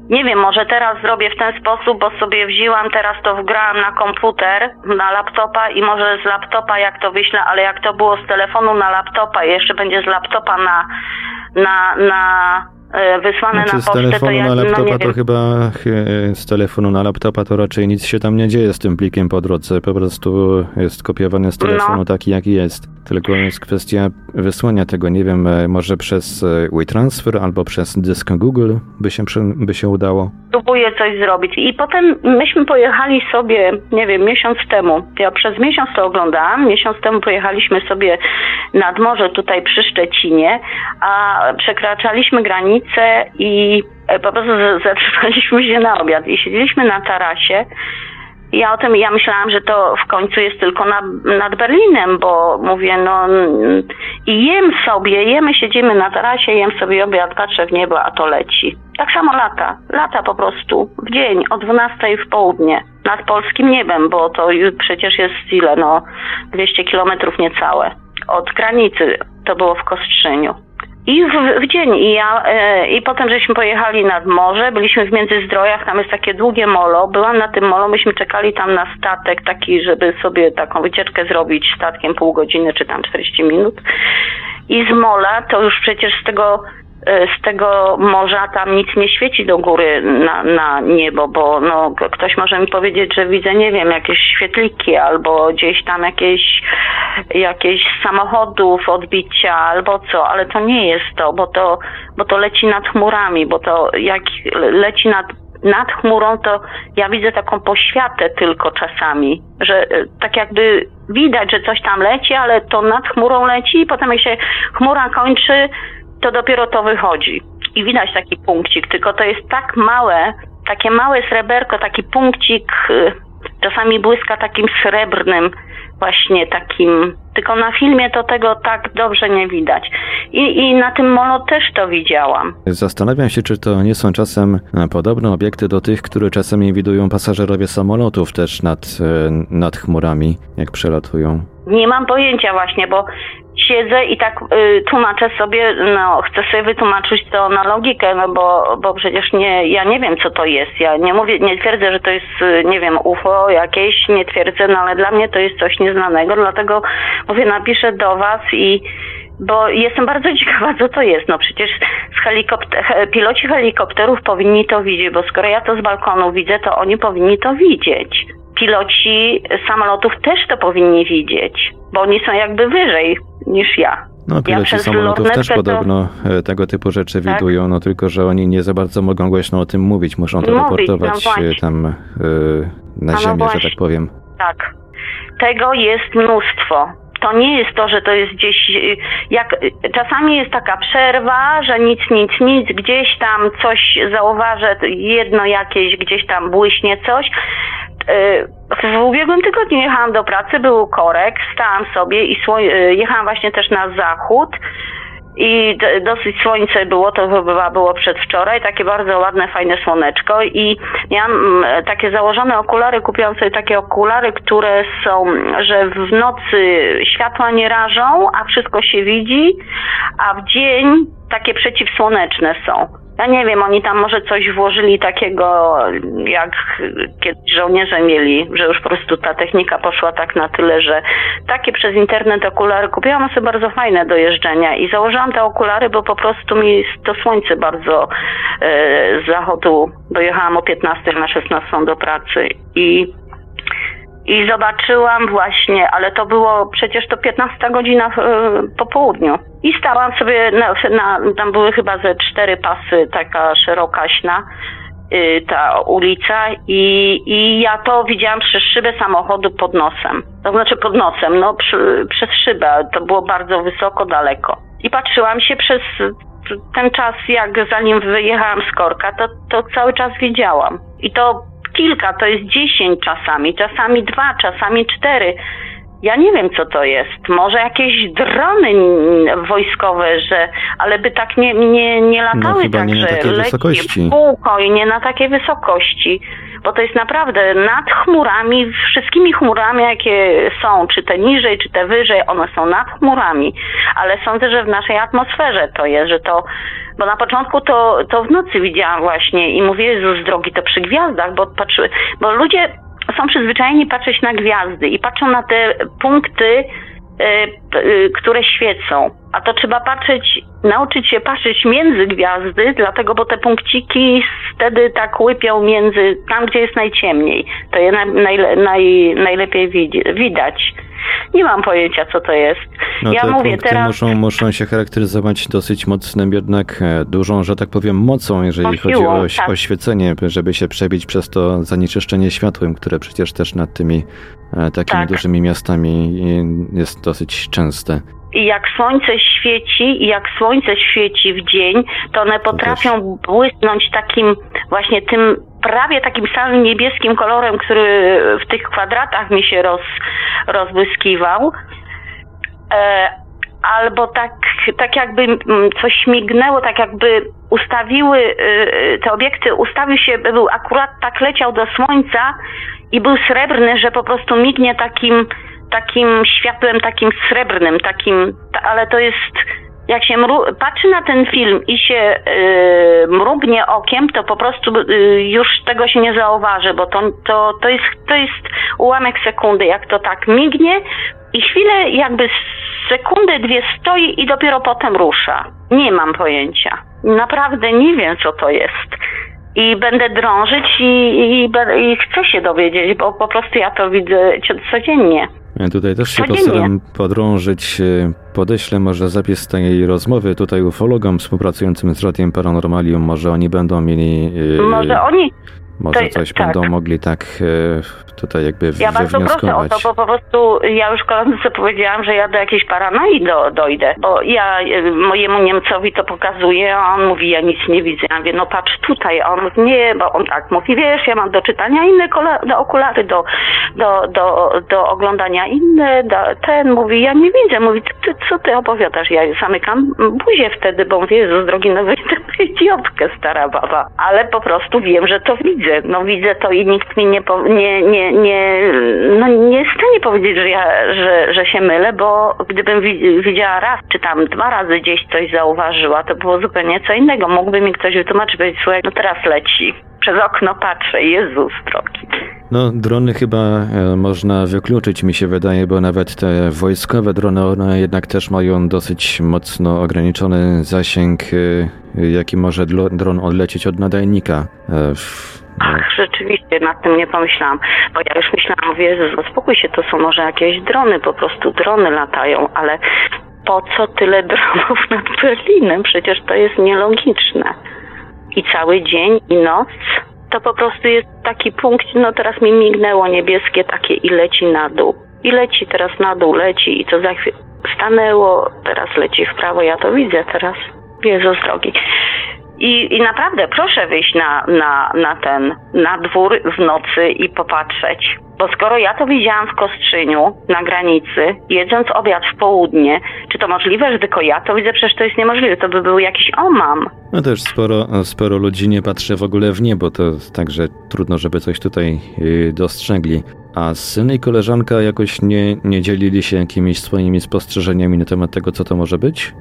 nie wiem, może teraz zrobię w ten sposób, bo sobie wzięłam, teraz to wgrałam na komputer, na laptopa i może z laptopa jak to wyślę, ale jak to było z telefonu na laptopa i jeszcze będzie z laptopa na, na, na wysłane znaczy, na pocztę, z telefonu ja, na laptopa no to chyba e, z telefonu na laptopa to raczej nic się tam nie dzieje z tym plikiem po drodze. Po prostu jest kopiowany z telefonu no. taki jaki jest. Tylko jest kwestia wysłania tego, nie wiem, e, może przez WeTransfer albo przez dysk Google by się, by się udało. Próbuję coś zrobić. I potem myśmy pojechali sobie, nie wiem, miesiąc temu. Ja przez miesiąc to oglądałam. Miesiąc temu pojechaliśmy sobie nad morze tutaj przy Szczecinie, a przekraczaliśmy granicę ulicę i e, po prostu zatrzymaliśmy się na obiad i siedzieliśmy na tarasie. Ja o tym, ja myślałam, że to w końcu jest tylko na, nad Berlinem, bo mówię, no i jem sobie, jemy, siedzimy na tarasie, jem sobie obiad, patrzę w niebo, a to leci. Tak samo lata, lata po prostu, w dzień, o 12 w południe, nad polskim niebem, bo to przecież jest ile, no 200 kilometrów niecałe od granicy, to było w Kostrzyniu. I w, w, dzień. I, ja, e, I potem żeśmy pojechali nad morze, byliśmy w Międzyzdrojach, tam jest takie długie molo. Byłam na tym molo, myśmy czekali tam na statek taki, żeby sobie taką wycieczkę zrobić statkiem pół godziny czy tam 40 minut. I z mola to już przecież z tego z tego morza tam nic nie świeci do góry na, na niebo, bo no, ktoś może mi powiedzieć, że widzę, nie wiem, jakieś świetliki albo gdzieś tam jakieś, jakieś samochodów odbicia albo co, ale to nie jest to, bo to, bo to leci nad chmurami, bo to jak leci nad nad chmurą to ja widzę taką poświatę tylko czasami, że e, tak jakby widać, że coś tam leci, ale to nad chmurą leci i potem jak się chmura kończy, to dopiero to wychodzi. I widać taki punkcik, tylko to jest tak małe, takie małe sreberko, taki punkcik y, czasami błyska takim srebrnym, właśnie takim, tylko na filmie to tego tak dobrze nie widać. I, I na tym molo też to widziałam. Zastanawiam się, czy to nie są czasem e, podobne obiekty do tych, które czasami widują pasażerowie samolotów też nad, e, nad chmurami, jak przelatują. Nie mam pojęcia właśnie, bo siedzę i tak y, tłumaczę sobie, no chcę sobie wytłumaczyć to na logikę, no bo, bo przecież nie, ja nie wiem co to jest. Ja nie mówię, nie twierdzę, że to jest, y, nie wiem, UFO jakieś, nie twierdzę, no ale dla mnie to jest coś nieznanego, dlatego mówię, napiszę do was i bo jestem bardzo ciekawa, co to jest. No przecież z helikopter, he, piloci helikopterów powinni to widzieć, bo skoro ja to z balkonu widzę, to oni powinni to widzieć. Piloci samolotów też to powinni widzieć, bo oni są jakby wyżej niż ja. No, piloci ja samolotów też podobno e, tego typu rzeczy Tak. widują, no tylko, że oni nie za bardzo mogą głośno o tym mówić, muszą to Mówić, raportować no e, tam e, na no ziemię, że właśnie. tak powiem. Tak. Tego jest mnóstwo. To nie jest to, że to jest gdzieś, jak czasami jest taka przerwa, że nic, nic, nic, gdzieś tam coś zauważę, jedno jakieś, gdzieś tam błyśnie coś. W ubiegłym tygodniu jechałam do pracy, był korek, stałam sobie i y, jechałam właśnie też na zachód i dosyć słońce było, to chyba było przedwczoraj, takie bardzo ładne, fajne słoneczko i miałam mm, takie założone okulary, kupiłam sobie takie okulary, które są, że w nocy światła nie rażą, a wszystko się widzi, a w dzień takie przeciwsłoneczne są. Ja nie wiem, oni tam może coś włożyli takiego, jak kiedyś żołnierze mieli, że już po prostu ta technika poszła tak na tyle, że takie przez internet okulary kupiłam sobie bardzo fajne do jeżdżenia. I założyłam te okulary, bo po prostu mi to słońce bardzo e, z zachodu dojechałam o 15 na 16 do pracy. I i zobaczyłam właśnie, ale to było przecież to 15 godzina e, po południu. I stałam sobie, na, na, tam były chyba ze cztery pasy, taka szerokaśna y, ta ulica i, i ja to widziałam przez szybę samochodu pod nosem. To znaczy pod nosem, no przy, przez szybę. To było bardzo wysoko, daleko. I patrzyłam się przez ten czas, jak zanim wyjechałam z korka, to, to cały czas widziałam. I to kilka, to jest dziesięć czasami, czasami dwa, czasami cztery. Ja nie wiem, co to jest. Może jakieś drony wojskowe, że, ale by tak nie, nie, nie latały No, chyba tak, nie na że takiej wysokości. i nie na takiej wysokości. Bo to jest naprawdę nad chmurami, wszystkimi chmurami, jakie są, czy te niżej, czy te wyżej, one są nad chmurami. Ale sądzę, że w naszej atmosferze to jest, że to, bo na początku to, to w nocy widziałam właśnie i mówię, Jezus drogi, to przy gwiazdach, bo patrzyły, bo ludzie są przyzwyczajeni patrzeć na gwiazdy i patrzą na te punkty, które świecą. A to trzeba patrzeć, nauczyć się patrzeć między gwiazdy, dlatego, bo te punkciki wtedy tak łypią między, tam gdzie jest najciemniej. To je naj, najle, naj, najlepiej widać. Nie mam pojęcia, co to jest. No ja te mówię punkty teraz. muszą, muszą się charakteryzować dosyć mocnym, jednak e, dużą, że tak powiem, mocą, jeżeli chodzi o tak. oświecenie, żeby się przebić przez to zanieczyszczenie światłem, które przecież też nad tymi e, takimi Tak. dużymi miastami jest dosyć częste. I jak słońce świeci, i jak słońce świeci w dzień, to one potrafią błysnąć takim właśnie tym prawie takim samym niebieskim kolorem, który w tych kwadratach mi się roz, rozbłyskiwał. E, albo tak, tak jakby mm, coś mignęło, tak jakby ustawiły, y, y, te obiekty ustawił się, był akurat tak leciał do słońca i był srebrny, że po prostu mignie takim, takim światłem, takim srebrnym, takim, ta, ale to jest, jak się mru, patrzy na ten film i się y, mrugnie okiem, to po prostu y, już tego się nie zauważy, bo to, to, to, jest, to jest ułamek sekundy, jak to tak mignie i chwilę jakby sekundę, dwie stoi i dopiero potem rusza. Nie mam pojęcia. Naprawdę nie wiem, co to jest. I będę drążyć i, i, i chcę się dowiedzieć, bo po prostu ja to widzę codziennie. Ja tutaj też się Codziennie. postaram podrążyć, e, podeślę może zapis tej rozmowy tutaj ufologom współpracującym z Radiem Paranormalium, może oni będą mieli... e, Może oni, Może To- coś tak. będą mogli tak e, tutaj jakby Ja bardzo proszę o to, bo po prostu ja już koledze powiedziałam, że ja do jakiejś paranoi do, dojdę, bo ja e, mojemu Niemcowi to pokazuję, a on mówi, ja nic nie widzę. Ja mówię, no patrz tutaj, a on mówi, nie, bo on tak mówi, wiesz, ja mam do czytania inne kola, do okulary, do, do, do, do oglądania inne, do, ten mówi, ja nie widzę, mówi, co ty, co ty opowiadasz? Ja zamykam buzię wtedy, bo mówię, Jezus drogi, no tę idiotkę, stara baba, ale po prostu wiem, że to widzę, no widzę to i nikt mi nie, nie, nie, nie, no nie jest w stanie powiedzieć, że ja, że, że się mylę, bo gdybym wi- widziała raz, czy tam dwa razy gdzieś coś zauważyła, to było zupełnie co innego. Mógłby mi ktoś wytłumaczyć, powiedzieć, słuchaj, no teraz leci. Przez okno patrzę, Jezus drogi. No, drony chyba e, można wykluczyć, mi się wydaje, bo nawet te wojskowe drony, one jednak też mają dosyć mocno ograniczony zasięg, e, jaki może dron odlecieć od nadajnika. E, no, Ach, rzeczywiście, nad tym nie pomyślałam, bo ja już myślałam, mówię, Jezus, uspokój się, to są może jakieś drony, po prostu drony latają, ale po co tyle dronów nad Berlinem? Przecież to jest nielogiczne. I cały dzień i noc to po prostu jest taki punkt, no teraz mi mignęło niebieskie takie i leci na dół. I leci teraz na dół, leci i to za chwilę stanęło, teraz leci w prawo, ja to widzę teraz. Jezus drogi. I, I naprawdę proszę wyjść na, na, na ten, na dwór w nocy i popatrzeć. Bo skoro ja to widziałam w Kostrzyniu, na granicy, jedząc obiad w południe, czy to możliwe, że tylko ja to widzę? Przecież to jest niemożliwe, to by był jakiś omam. No też sporo, sporo ludzi nie patrzy w ogóle w niebo, to także trudno, żeby coś tutaj y, dostrzegli. A syn i koleżanka jakoś nie, nie dzielili się jakimiś swoimi spostrzeżeniami na temat tego, co to może być?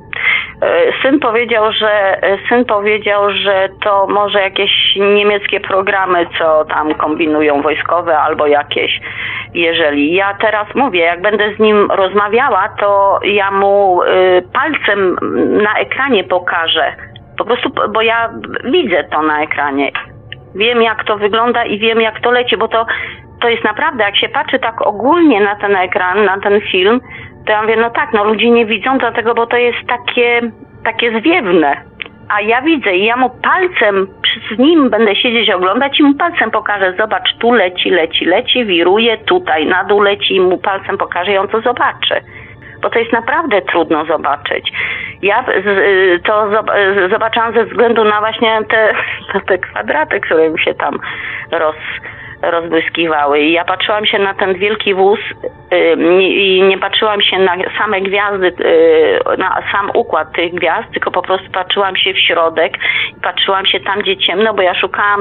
E, Syn powiedział, że e, syn powiedział, że to może jakieś niemieckie programy, co tam kombinują wojskowe albo jakieś. Jeżeli ja teraz mówię, jak będę z nim rozmawiała, to ja mu y, palcem na ekranie pokażę. Po prostu, bo ja widzę to na ekranie. Wiem jak to wygląda i wiem jak to leci, bo to, to jest naprawdę, jak się patrzy tak ogólnie na ten ekran, na ten film, to ja mówię, no tak, no ludzie nie widzą dlatego, bo to jest takie, takie zwiewne. A ja widzę i ja mu palcem, z nim będę siedzieć, oglądać i mu palcem pokażę, zobacz, tu leci, leci, leci, wiruje, tutaj na dół leci i mu palcem pokażę i on to zobaczy. Bo to jest naprawdę trudno zobaczyć. Ja y, to y, zobaczyłam ze względu na właśnie te, te kwadraty, które mi się tam roz, rozbłyskiwały. I ja patrzyłam się na ten wielki wóz i nie patrzyłam się na same gwiazdy, y, na sam układ tych gwiazd, tylko po prostu patrzyłam się w środek i patrzyłam się tam, gdzie ciemno, bo ja szukałam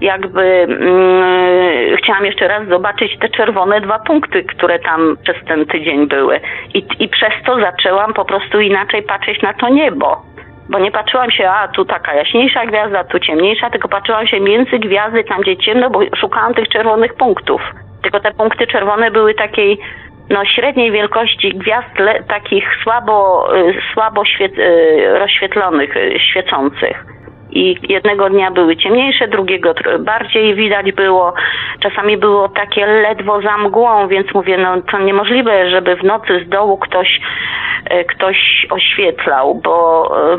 jakby, mm, chciałam jeszcze raz zobaczyć te czerwone dwa punkty, które tam przez ten tydzień były. I, I przez to zaczęłam po prostu inaczej patrzeć na to niebo. Bo nie patrzyłam się, a tu taka jaśniejsza gwiazda, tu ciemniejsza, tylko patrzyłam się między gwiazdy, tam gdzie ciemno, bo szukałam tych czerwonych punktów. Tylko te punkty czerwone były takiej no, średniej wielkości gwiazd, takich słabo, y, słabo świec, y, rozświetlonych, y, świecących. I jednego dnia były ciemniejsze, drugiego bardziej widać było. Czasami było takie ledwo za mgłą, więc mówię, no to niemożliwe, żeby w nocy z dołu ktoś, e, ktoś oświetlał, bo, e,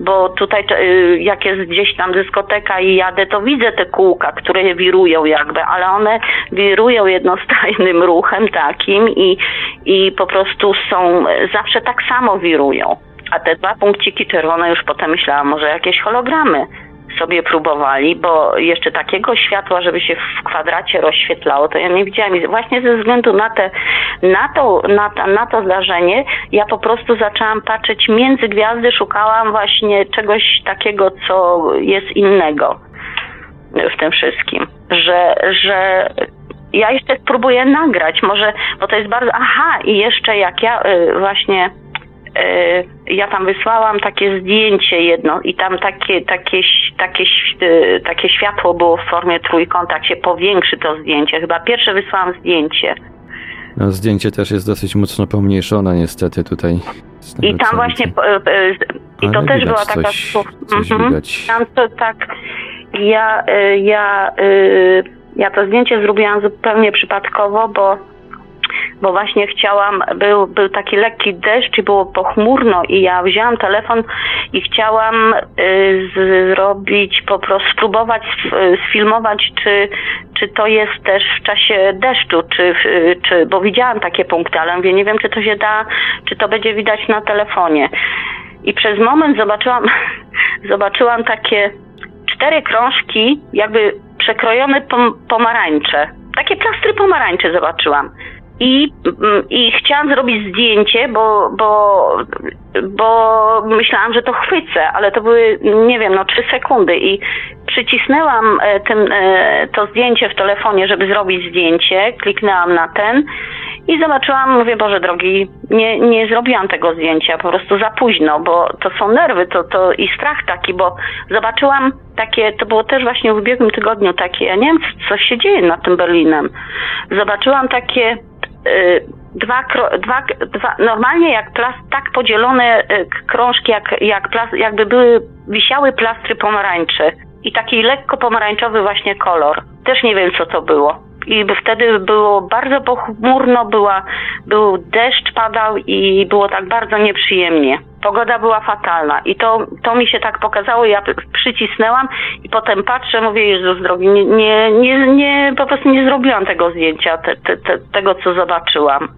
bo tutaj e, jak jest gdzieś tam dyskoteka i jadę, to widzę te kółka, które wirują jakby, ale one wirują jednostajnym ruchem takim i, i po prostu są, zawsze tak samo wirują. A te dwa punkciki czerwone już potem myślałam, może jakieś hologramy sobie próbowali, bo jeszcze takiego światła, żeby się w kwadracie rozświetlało, to ja nie widziałam. I właśnie ze względu na, te, na, to, na, ta- na to zdarzenie, ja po prostu zaczęłam patrzeć między gwiazdy, szukałam właśnie czegoś takiego, co jest innego w tym wszystkim. Że, że ja jeszcze spróbuję nagrać, może, bo to jest bardzo. Aha, i jeszcze jak ja y, właśnie. Y, Ja tam wysłałam takie zdjęcie jedno i tam takie, takie, takie, y, takie światło było w formie trójkąta, jak się powiększy to zdjęcie. Chyba pierwsze wysłałam zdjęcie. No, zdjęcie też jest dosyć mocno pomniejszone niestety tutaj. I tam właśnie, y, i to Ale też była taka... coś- coś Mhm. widać. Tam to tak, ja, ja, ja to zdjęcie zrobiłam zupełnie przypadkowo, bo bo właśnie chciałam, był, był taki lekki deszcz i było pochmurno i ja wzięłam telefon i chciałam y, zrobić, po prostu spróbować sfilmować, czy, czy to jest też w czasie deszczu, czy, czy, bo widziałam takie punkty, ale mówię, nie wiem, czy to się da, czy to będzie widać na telefonie. I przez moment zobaczyłam, zobaczyłam takie cztery krążki, jakby przekrojone pom pomarańcze. Takie plastry pomarańcze zobaczyłam. I, mm, I chciałam zrobić zdjęcie, bo, bo, bo myślałam, że to chwycę, ale to były, nie wiem, no trzy sekundy i przycisnęłam e, e, to zdjęcie w telefonie, żeby zrobić zdjęcie, kliknęłam na ten i zobaczyłam, mówię, Boże drogi, nie, nie zrobiłam tego zdjęcia, po prostu za późno, bo to są nerwy, to, to i strach taki, bo zobaczyłam takie, to było też właśnie w ubiegłym tygodniu takie, ja nie wiem, co się dzieje nad tym Berlinem. Zobaczyłam takie dwa, dwa, dwa, normalnie jak plast, tak podzielone y, krążki, jak, jak jakby były, wisiały plastry pomarańczy i taki lekko pomarańczowy właśnie kolor. Też nie wiem, co to było i wtedy było bardzo pochmurno, była, był deszcz padał i było tak bardzo nieprzyjemnie. Pogoda była fatalna i to, to mi się tak pokazało, ja przycisnęłam i potem patrzę, mówię, Jezus drogi, nie, nie, nie, nie po prostu nie zrobiłam tego zdjęcia, te, te, te, tego co zobaczyłam.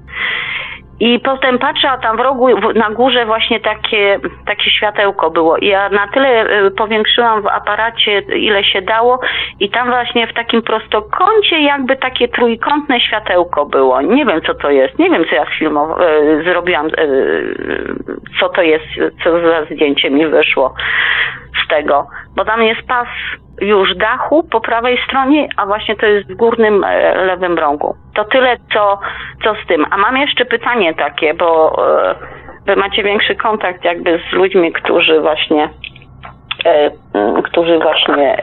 I potem patrzę, a tam w rogu na górze właśnie takie, takie światełko było. I ja na tyle y, powiększyłam w aparacie, ile się dało, i tam właśnie w takim prostokącie jakby takie trójkątne światełko było. Nie wiem, co to jest. Nie wiem, co ja y, zrobiłam, y, co to jest, co za zdjęcie mi wyszło z tego. Bo tam jest pas już dachu po prawej stronie, a właśnie to jest w górnym e, lewym rogu. To tyle, co, co z tym. A mam jeszcze pytanie takie, bo e, wy macie większy kontakt jakby z ludźmi, którzy właśnie e, którzy właśnie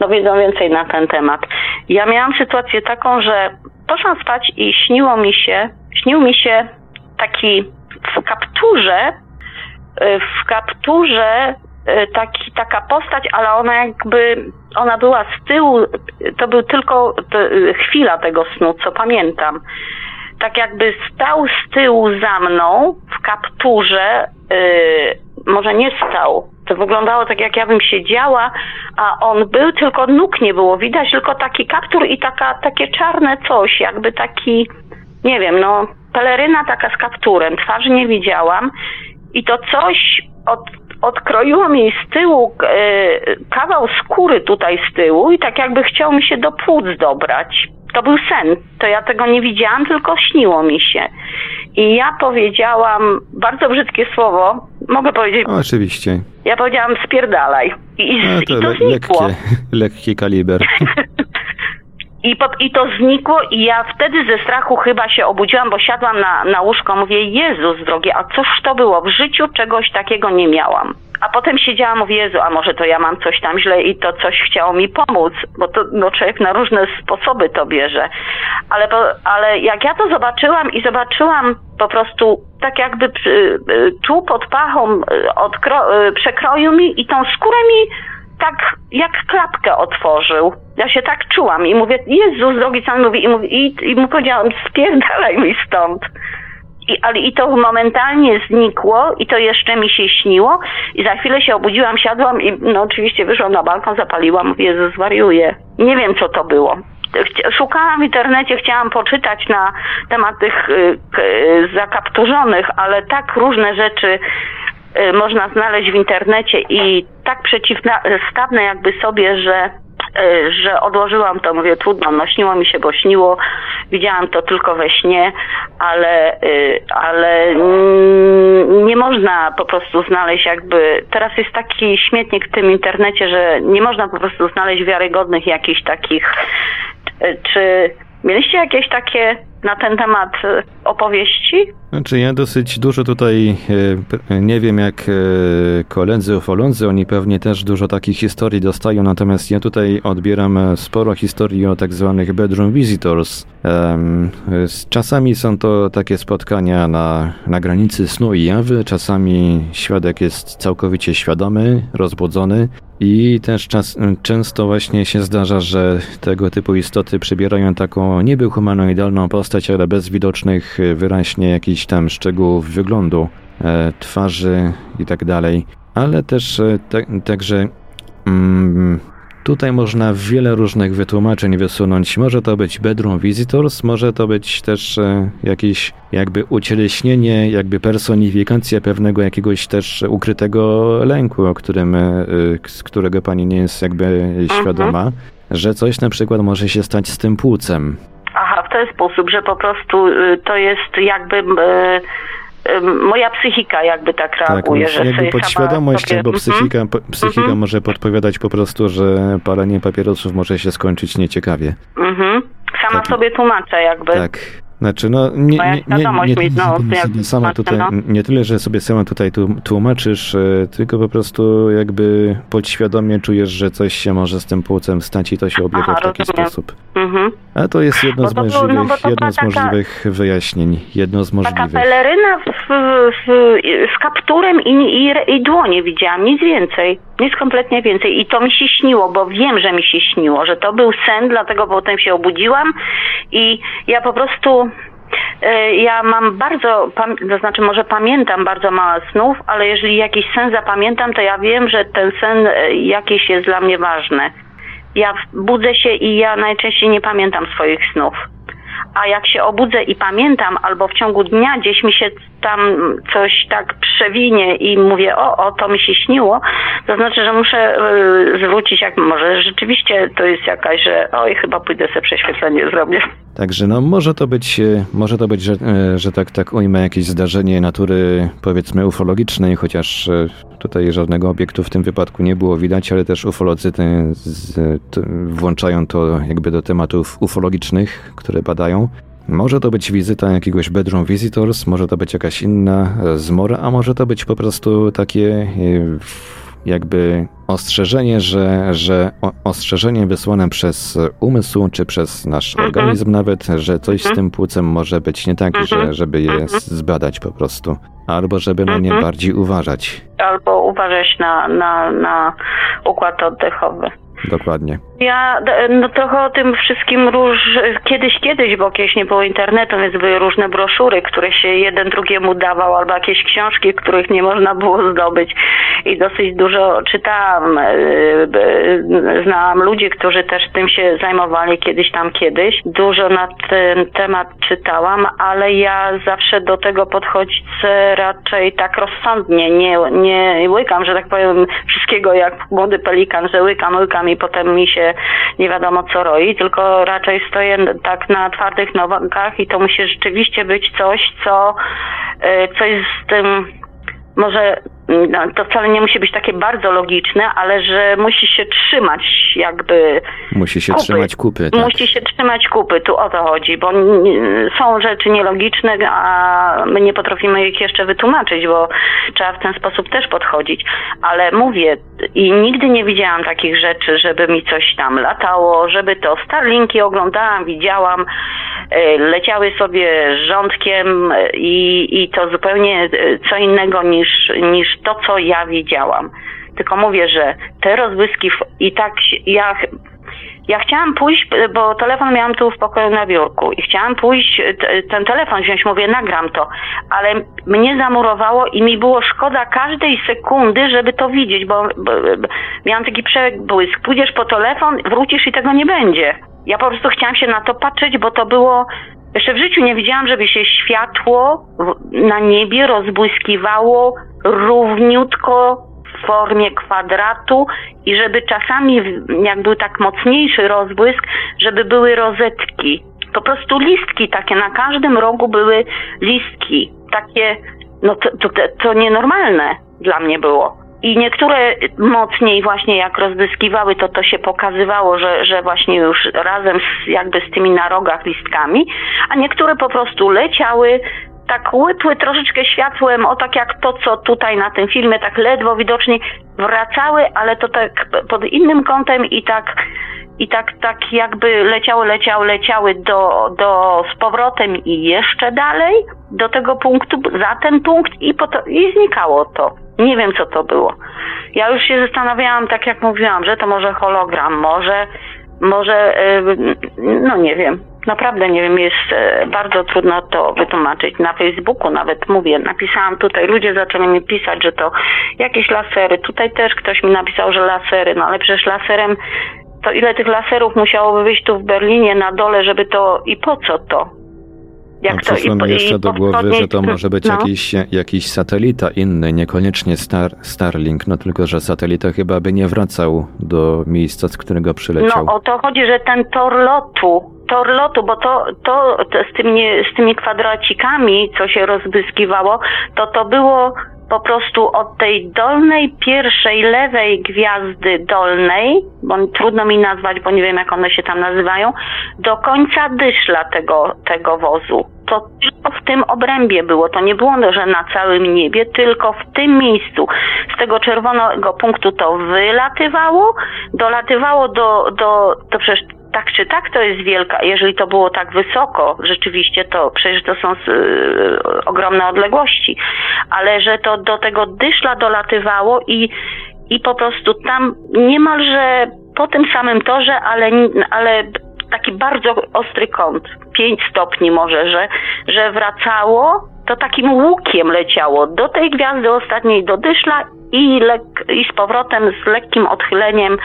no wiedzą więcej na ten temat. Ja miałam sytuację taką, że poszłam spać i śniło mi się, śnił mi się taki w kapturze, w kapturze taki, taka postać, ale ona jakby, ona była z tyłu, to był tylko e, chwila tego snu, co pamiętam. Tak jakby stał z tyłu za mną w kapturze, yy, może nie stał, to wyglądało tak jak ja bym siedziała, a on był, tylko nóg nie było widać, tylko taki kaptur i taka, takie czarne coś, jakby taki, nie wiem, no, peleryna taka z kapturem, twarzy nie widziałam i to coś od odkroiłam jej z tyłu e, kawał skóry tutaj z tyłu i tak jakby chciał mi się do płuc dobrać. To był sen. To ja tego nie widziałam, tylko śniło mi się. I ja powiedziałam bardzo brzydkie słowo. Mogę powiedzieć? oczywiście. Ja powiedziałam spierdalaj. I, to, i to znikło. Lekkie, lekki kaliber. I, pod, I to znikło i ja wtedy ze strachu chyba się obudziłam, bo siadłam na, na łóżko, mówię, Jezus drogi, a cóż to było? W życiu czegoś takiego nie miałam. A potem siedziałam, mówię, Jezu, a może to ja mam coś tam źle i to coś chciało mi pomóc, bo to no, człowiek na różne sposoby to bierze. Ale, ale jak ja to zobaczyłam i zobaczyłam po prostu tak jakby y, czuł pod pachą, y, odkro, y, przekroił mi i tą skórę mi tak jak klapkę otworzył. Ja się tak czułam i mówię, Jezus drogi Pan mówi i, mówi, i, i mu powiedziałam, spierdalaj mi stąd. I, ale i to momentalnie znikło i to jeszcze mi się śniło i za chwilę się obudziłam, siadłam i no oczywiście wyszłam na balkon, zapaliłam, mówię, Jezus wariuję. Nie wiem co to było. Szukałam w internecie, chciałam poczytać na temat tych y, zakapturzonych, ale tak różne rzeczy Y, można znaleźć w internecie i tak przeciwstawne jakby sobie, że że odłożyłam to, mówię, trudno, no śniło mi się, bo śniło, widziałam to tylko we śnie, ale, y, ale nie można po prostu znaleźć jakby, teraz jest taki śmietnik w tym internecie, że nie można po prostu znaleźć wiarygodnych jakichś takich, czy mieliście jakieś takie na ten temat opowieści? Znaczy ja dosyć dużo tutaj e, nie wiem jak e, koledzy ufolodzy, oni pewnie też dużo takich historii dostają, natomiast ja tutaj odbieram e, sporo historii o tak zwanych bedroom visitors. Czasami są to takie spotkania na, na granicy snu i jawy, czasami świadek jest całkowicie świadomy, rozbudzony i też czas, często właśnie się zdarza, że tego typu istoty przybierają taką niby humanoidalną postać, postać, ale bez widocznych e, wyraźnie jakichś tam szczegółów wyglądu, e, twarzy i tak dalej. Ale też e, te, także mm, tutaj można wiele różnych wytłumaczeń wysunąć. Może to być Bedroom Visitors, może to być też e, jakieś jakby ucieleśnienie, jakby personifikacja pewnego jakiegoś też ukrytego lęku, o którym, z którego pani nie jest jakby świadoma, że coś na przykład może się stać z tym płucem. Ten sposób, że po prostu y, to jest jakby y, y, moja psychika jakby tak Tak, reaguje, że jakby sobie podświadomość sama albo sobie, psychika, po, psychika Mhm. może podpowiadać po prostu, że palenie papierosów może się skończyć nieciekawie. Mhm, mhm. Sama Tak. sobie tłumaczę jakby. Tak. Znaczy, no nie, nie, nie, nie, no, nie, sama tutaj, no. nie tyle, że sobie sama tutaj tu- tłumaczysz, e, tylko po prostu jakby podświadomie czujesz, że coś się może z tym płucem stać i to się objawia w taki sposób. Mhm. A to jest jedno z możliwych, no jedno z taka- możliwych wyjaśnień. Jedno z Taka możliwych. peleryna w, w, z kapturem i, i, i dłonie widziałam, nic więcej. Nic kompletnie więcej. I to mi się śniło, bo wiem, że mi się śniło, że to był sen, dlatego potem się obudziłam i ja po prostu... e, Ja mam bardzo, to znaczy może pamiętam bardzo mało snów, ale jeżeli jakiś sen zapamiętam, to ja wiem, że ten sen e, jakiś jest dla mnie ważny. Ja budzę się i ja najczęściej nie pamiętam swoich snów. A jak się obudzę i pamiętam, albo w ciągu dnia gdzieś mi się tam coś tak przewinie i mówię, o, o, to mi się śniło, to znaczy, że muszę y, zwrócić, jak może rzeczywiście to jest jakaś, że oj, chyba pójdę sobie prześwietlenie zrobię. Także no może to być, e, może to być, że, e, że tak, tak ujmę jakieś zdarzenie natury powiedzmy ufologicznej, chociaż tutaj żadnego obiektu w tym wypadku nie było widać, ale też ufolodzy włączają to jakby do tematów ufologicznych, które badają. Może to być wizyta jakiegoś bedroom visitors, może to być jakaś inna zmora, a może to być po prostu takie e, jakby ostrzeżenie, że, że ostrzeżenie wysłane przez umysł, czy przez nasz Mhm. organizm nawet, że coś z Mhm. tym płucem może być nie tak, Mhm. że, żeby je Mhm. zbadać po prostu. Albo żeby na nie Mhm. bardziej uważać. Albo uważać na, na, na układ oddechowy. Dokładnie. Ja no trochę o tym wszystkim róż kiedyś, kiedyś, bo kiedyś nie było internetu, więc były różne broszury, które się jeden drugiemu dawał, albo jakieś książki, których nie można było zdobyć. I dosyć dużo czytałam. b- Znałam ludzi, którzy też tym się zajmowali kiedyś tam kiedyś. Dużo na ten temat czytałam, ale ja zawsze do tego podchodzić raczej tak rozsądnie. Nie, nie łykam, że tak powiem, wszystkiego jak młody pelikan, że łykam, łykam i potem mi się nie wiadomo co roi, tylko raczej stoję tak na twardych nogach i to musi rzeczywiście być coś, co e, coś z tym może to wcale nie musi być takie bardzo logiczne, ale że musi się trzymać jakby Musi się Kupy. trzymać kupy. Tak. Musi się trzymać kupy, tu o to chodzi, bo są rzeczy nielogiczne, a my nie potrafimy ich jeszcze wytłumaczyć, bo trzeba w ten sposób też podchodzić. Ale mówię, i nigdy nie widziałam takich rzeczy, żeby mi coś tam latało, żeby to Starlinki oglądałam, widziałam, e, leciały sobie rządkiem e, i, i to zupełnie e, co innego niż, niż to, co ja widziałam. Tylko mówię, że te rozbłyski i tak ja ja chciałam pójść, bo telefon miałam tu w pokoju na biurku i chciałam pójść, ten telefon wziąć, mówię, nagram to, ale mnie zamurowało i mi było szkoda każdej sekundy, żeby to widzieć, bo, bo, bo miałam taki przebłysk. Pójdziesz po telefon, wrócisz i tego nie będzie. Ja po prostu chciałam się na to patrzeć, bo to było... Jeszcze w życiu nie widziałam, żeby się światło na niebie rozbłyskiwało równiutko w formie kwadratu i żeby czasami, jak był tak mocniejszy rozbłysk, żeby były rozetki. Po prostu listki takie, na każdym rogu były listki. Takie, no to, to, to nienormalne dla mnie było. I niektóre mocniej właśnie jak rozbłyskiwały, to to się pokazywało, że, że właśnie już razem z, jakby z tymi na rogach listkami, a niektóre po prostu leciały, tak łypły troszeczkę światłem, o tak jak to, co tutaj na tym filmie, tak ledwo widocznie wracały, ale to tak pod innym kątem i tak i tak, tak jakby leciały, leciały, leciały do, do, z powrotem i jeszcze dalej do tego punktu, za ten punkt i, po to, i znikało to. Nie wiem, co to było. Ja już się zastanawiałam, tak jak mówiłam, że to może hologram, może, może, yy, no nie wiem. Naprawdę nie wiem, jest e, bardzo trudno to wytłumaczyć. Na Facebooku nawet mówię, napisałam tutaj, ludzie zaczęli mi pisać, że to jakieś lasery. Tutaj też ktoś mi napisał, że lasery, no ale przecież laserem, to ile tych laserów musiałoby wyjść tu w Berlinie na dole, żeby to i po co to? Jak to, przyszło mi jeszcze do głowy, że to może być no. jakiś, jakiś satelita inny, niekoniecznie Star, Starlink, no tylko, że satelita chyba by nie wracał do miejsca, z którego przyleciał. No o to chodzi, że ten tor lotu, tor lotu, bo to, to, to z, tymi, z tymi kwadracikami, co się rozbryskiwało, to to było po prostu od tej dolnej, pierwszej, lewej gwiazdy dolnej, bo trudno mi nazwać, bo nie wiem jak one się tam nazywają, do końca dyszla tego, tego wozu. To tylko w tym obrębie było. To nie było, że na całym niebie, tylko w tym miejscu. Z tego czerwonego punktu to wylatywało, dolatywało do, do, do przecież tak czy tak to jest wielka. Jeżeli to było tak wysoko, rzeczywiście to przecież to są y, ogromne odległości, ale że to do tego dyszla dolatywało i, i po prostu tam niemalże po tym samym torze, ale, ale taki bardzo ostry kąt, 5 stopni może, że, że wracało, to takim łukiem leciało do tej gwiazdy ostatniej, do dyszla i, lek- i z powrotem z lekkim odchyleniem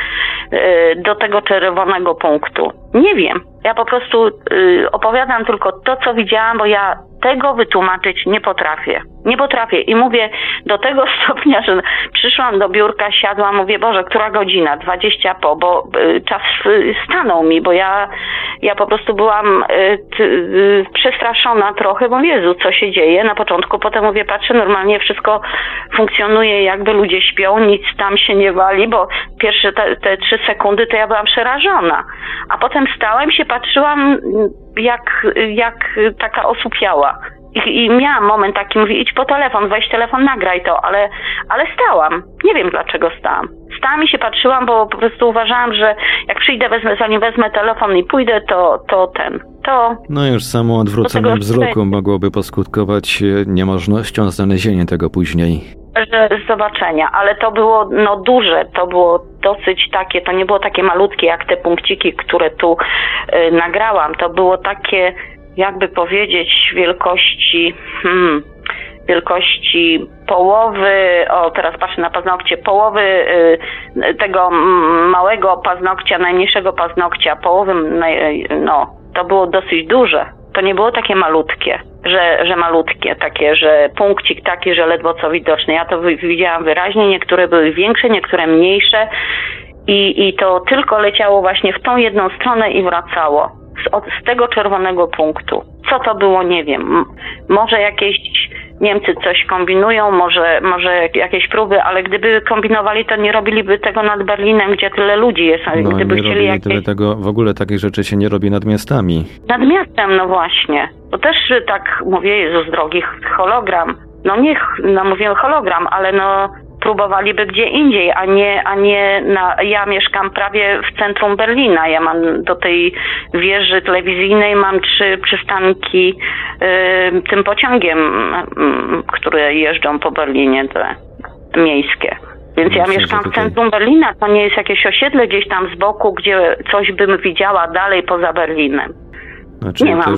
y, do tego czerwonego punktu. Nie wiem. Ja po prostu y, opowiadam tylko to, co widziałam, bo ja tego wytłumaczyć nie potrafię. Nie potrafię. I mówię do tego stopnia, że przyszłam do biurka, siadłam, mówię, Boże, która godzina? 20 po, bo y, czas stanął mi, bo ja, ja po prostu byłam y, y, przestraszona trochę, bo Jezu, co się dzieje na początku. Potem mówię, patrzę, normalnie wszystko funkcjonuje, jakby ludzie śpią, nic tam się nie wali, bo pierwsze te, te trzy sekundy to ja byłam przerażona. A potem stałem się, patrzyłam jak, jak taka osłupiała. I, I miałam moment taki, mówię, idź po telefon, weź telefon, nagraj to, ale, ale stałam. Nie wiem dlaczego stałam. Stałam i się patrzyłam, bo po prostu uważałam, że jak przyjdę, wezmę, zanim wezmę telefon i pójdę, to, to ten, to... No już samo odwrócenie wzroku mogłoby poskutkować niemożnością znalezienia tego później. Że z zobaczenia, ale to było no duże, to było dosyć takie, to nie było takie malutkie jak te punkciki, które tu y, nagrałam, to było takie jakby powiedzieć, wielkości, hmm, wielkości połowy, o teraz patrzę na paznokcie, połowy y, tego małego paznokcia, najmniejszego paznokcia, połowy, no, to było dosyć duże. To nie było takie malutkie, że, że malutkie, takie, że punkcik taki, że ledwo co widoczny. Ja to widziałam wyraźnie, niektóre były większe, niektóre mniejsze i, i to tylko leciało właśnie w tą jedną stronę i wracało z, z tego czerwonego punktu. Co to było, nie wiem. Może jakieś Niemcy coś kombinują, może, może jakieś próby, ale gdyby kombinowali, to nie robiliby tego nad Berlinem, gdzie tyle ludzi jest. No, gdyby nie chcieli jakieś... tego, w ogóle takich rzeczy się nie robi nad miastami. Nad miastem, no właśnie. To też tak mówię, Jezus drogi, hologram. No niech, no mówię hologram, ale no próbowaliby gdzie indziej, a nie, a nie na, ja mieszkam prawie w centrum Berlina. Ja mam do tej wieży telewizyjnej mam trzy przystanki y, tym pociągiem, y, które jeżdżą po Berlinie, te miejskie. Więc ja mieszkam w centrum Berlina, to nie jest jakieś osiedle gdzieś tam z boku, gdzie coś bym widziała dalej poza Berlinem. Znaczy, nie też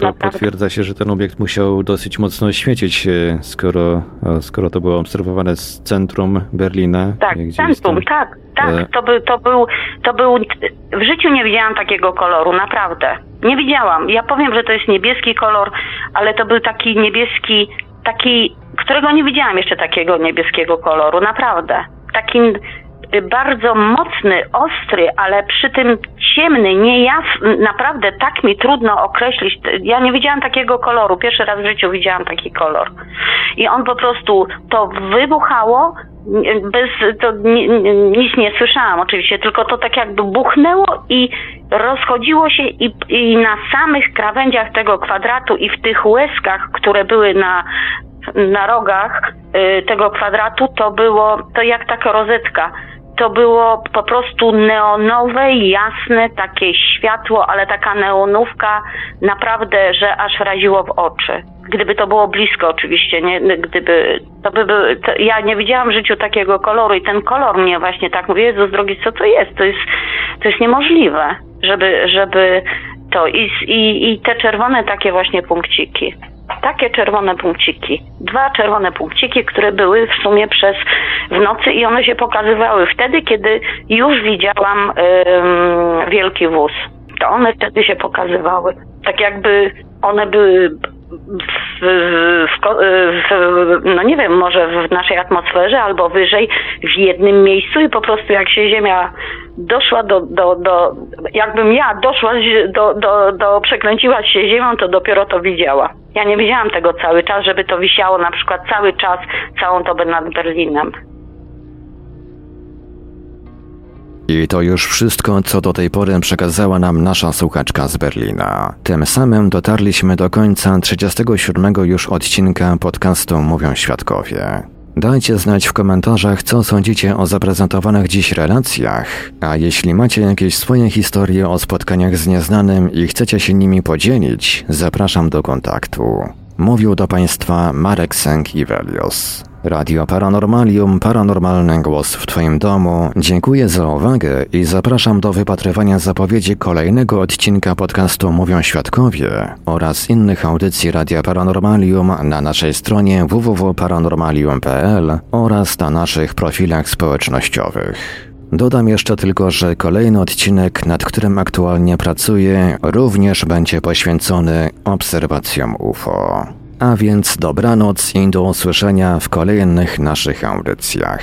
po, potwierdza się, że ten obiekt musiał dosyć mocno świecić, skoro, skoro to było obserwowane z centrum Berlina. Tak, centrum, tam, tak, tak. E... To, był, to, był, to był. W życiu nie widziałam takiego koloru, naprawdę. Nie widziałam. Ja powiem, że to jest niebieski kolor, ale to był taki niebieski, taki, którego nie widziałam jeszcze takiego niebieskiego koloru, naprawdę. Taki bardzo mocny, ostry, ale przy tym ciemny, niejasny, naprawdę tak mi trudno określić. Ja nie widziałam takiego koloru. Pierwszy raz w życiu widziałam taki kolor. I on po prostu to wybuchało, bez, to nic nie słyszałam oczywiście, tylko to tak jakby buchnęło i rozchodziło się i, i na samych krawędziach tego kwadratu i w tych łezkach, które były na, na rogach y, tego kwadratu, to było to jak taka rozetka to było po prostu neonowe, jasne, takie światło, ale taka neonówka naprawdę, że aż raziło w oczy. Gdyby to było blisko oczywiście, nie? Gdyby, to by to ja nie widziałam w życiu takiego koloru i ten kolor mnie właśnie tak mówi, Jezus drogi, co to jest? To jest, to jest niemożliwe, żeby, żeby to i, i, i te czerwone takie właśnie punkciki. Takie czerwone punkciki. Dwa czerwone punkciki, które były w sumie przez w nocy i one się pokazywały wtedy, kiedy już widziałam ym, wielki wóz. To one wtedy się pokazywały. Tak jakby one były w, w, w, no nie wiem, może w naszej atmosferze albo wyżej w jednym miejscu i po prostu jak się Ziemia doszła do, do, do jakbym ja doszła do, do, do, przekręciła się Ziemią, to dopiero to widziała. Ja nie widziałam tego cały czas, żeby to wisiało na przykład cały czas, całą dobę nad Berlinem. I to już wszystko, co do tej pory przekazała nam nasza słuchaczka z Berlina. Tym samym dotarliśmy do końca 37 już odcinka podcastu Mówią Świadkowie. Dajcie znać w komentarzach, co sądzicie o zaprezentowanych dziś relacjach, a jeśli macie jakieś swoje historie o spotkaniach z nieznanym i chcecie się nimi podzielić, zapraszam do kontaktu. Mówił do Państwa Marek Sęk-Iwelios. Radio Paranormalium, paranormalny głos w Twoim domu. Dziękuję za uwagę i zapraszam do wypatrywania zapowiedzi kolejnego odcinka podcastu Mówią Świadkowie oraz innych audycji Radia Paranormalium na naszej stronie www.paranormalium.pl oraz na naszych profilach społecznościowych. Dodam jeszcze tylko, że kolejny odcinek, nad którym aktualnie pracuję, również będzie poświęcony obserwacjom UFO. A więc dobranoc i do usłyszenia w kolejnych naszych audycjach.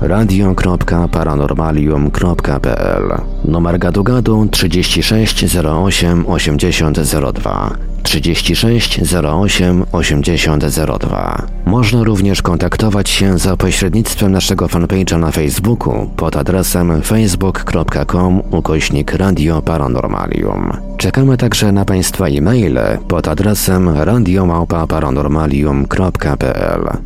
radio.paranormalium.pl Numer gadu gadu 36 08 80 02 36 08 80 02. Można również kontaktować się za pośrednictwem naszego fanpage'a na Facebooku pod adresem facebook.com ukośnik Radio Paranormalium. Czekamy także na Państwa e-maile pod adresem radiomałpa-paranormalium.pl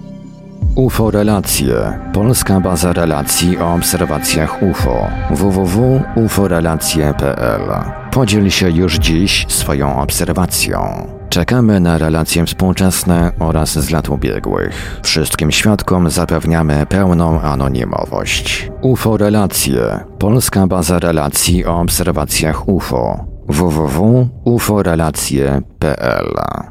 UFO Relacje. Polska baza relacji o obserwacjach UFO. www.uforelacje.pl. Podziel się już dziś swoją obserwacją. Czekamy na relacje współczesne oraz z lat ubiegłych. Wszystkim świadkom zapewniamy pełną anonimowość. UFO Relacje. Polska baza relacji o obserwacjach UFO. www.uforelacje.pl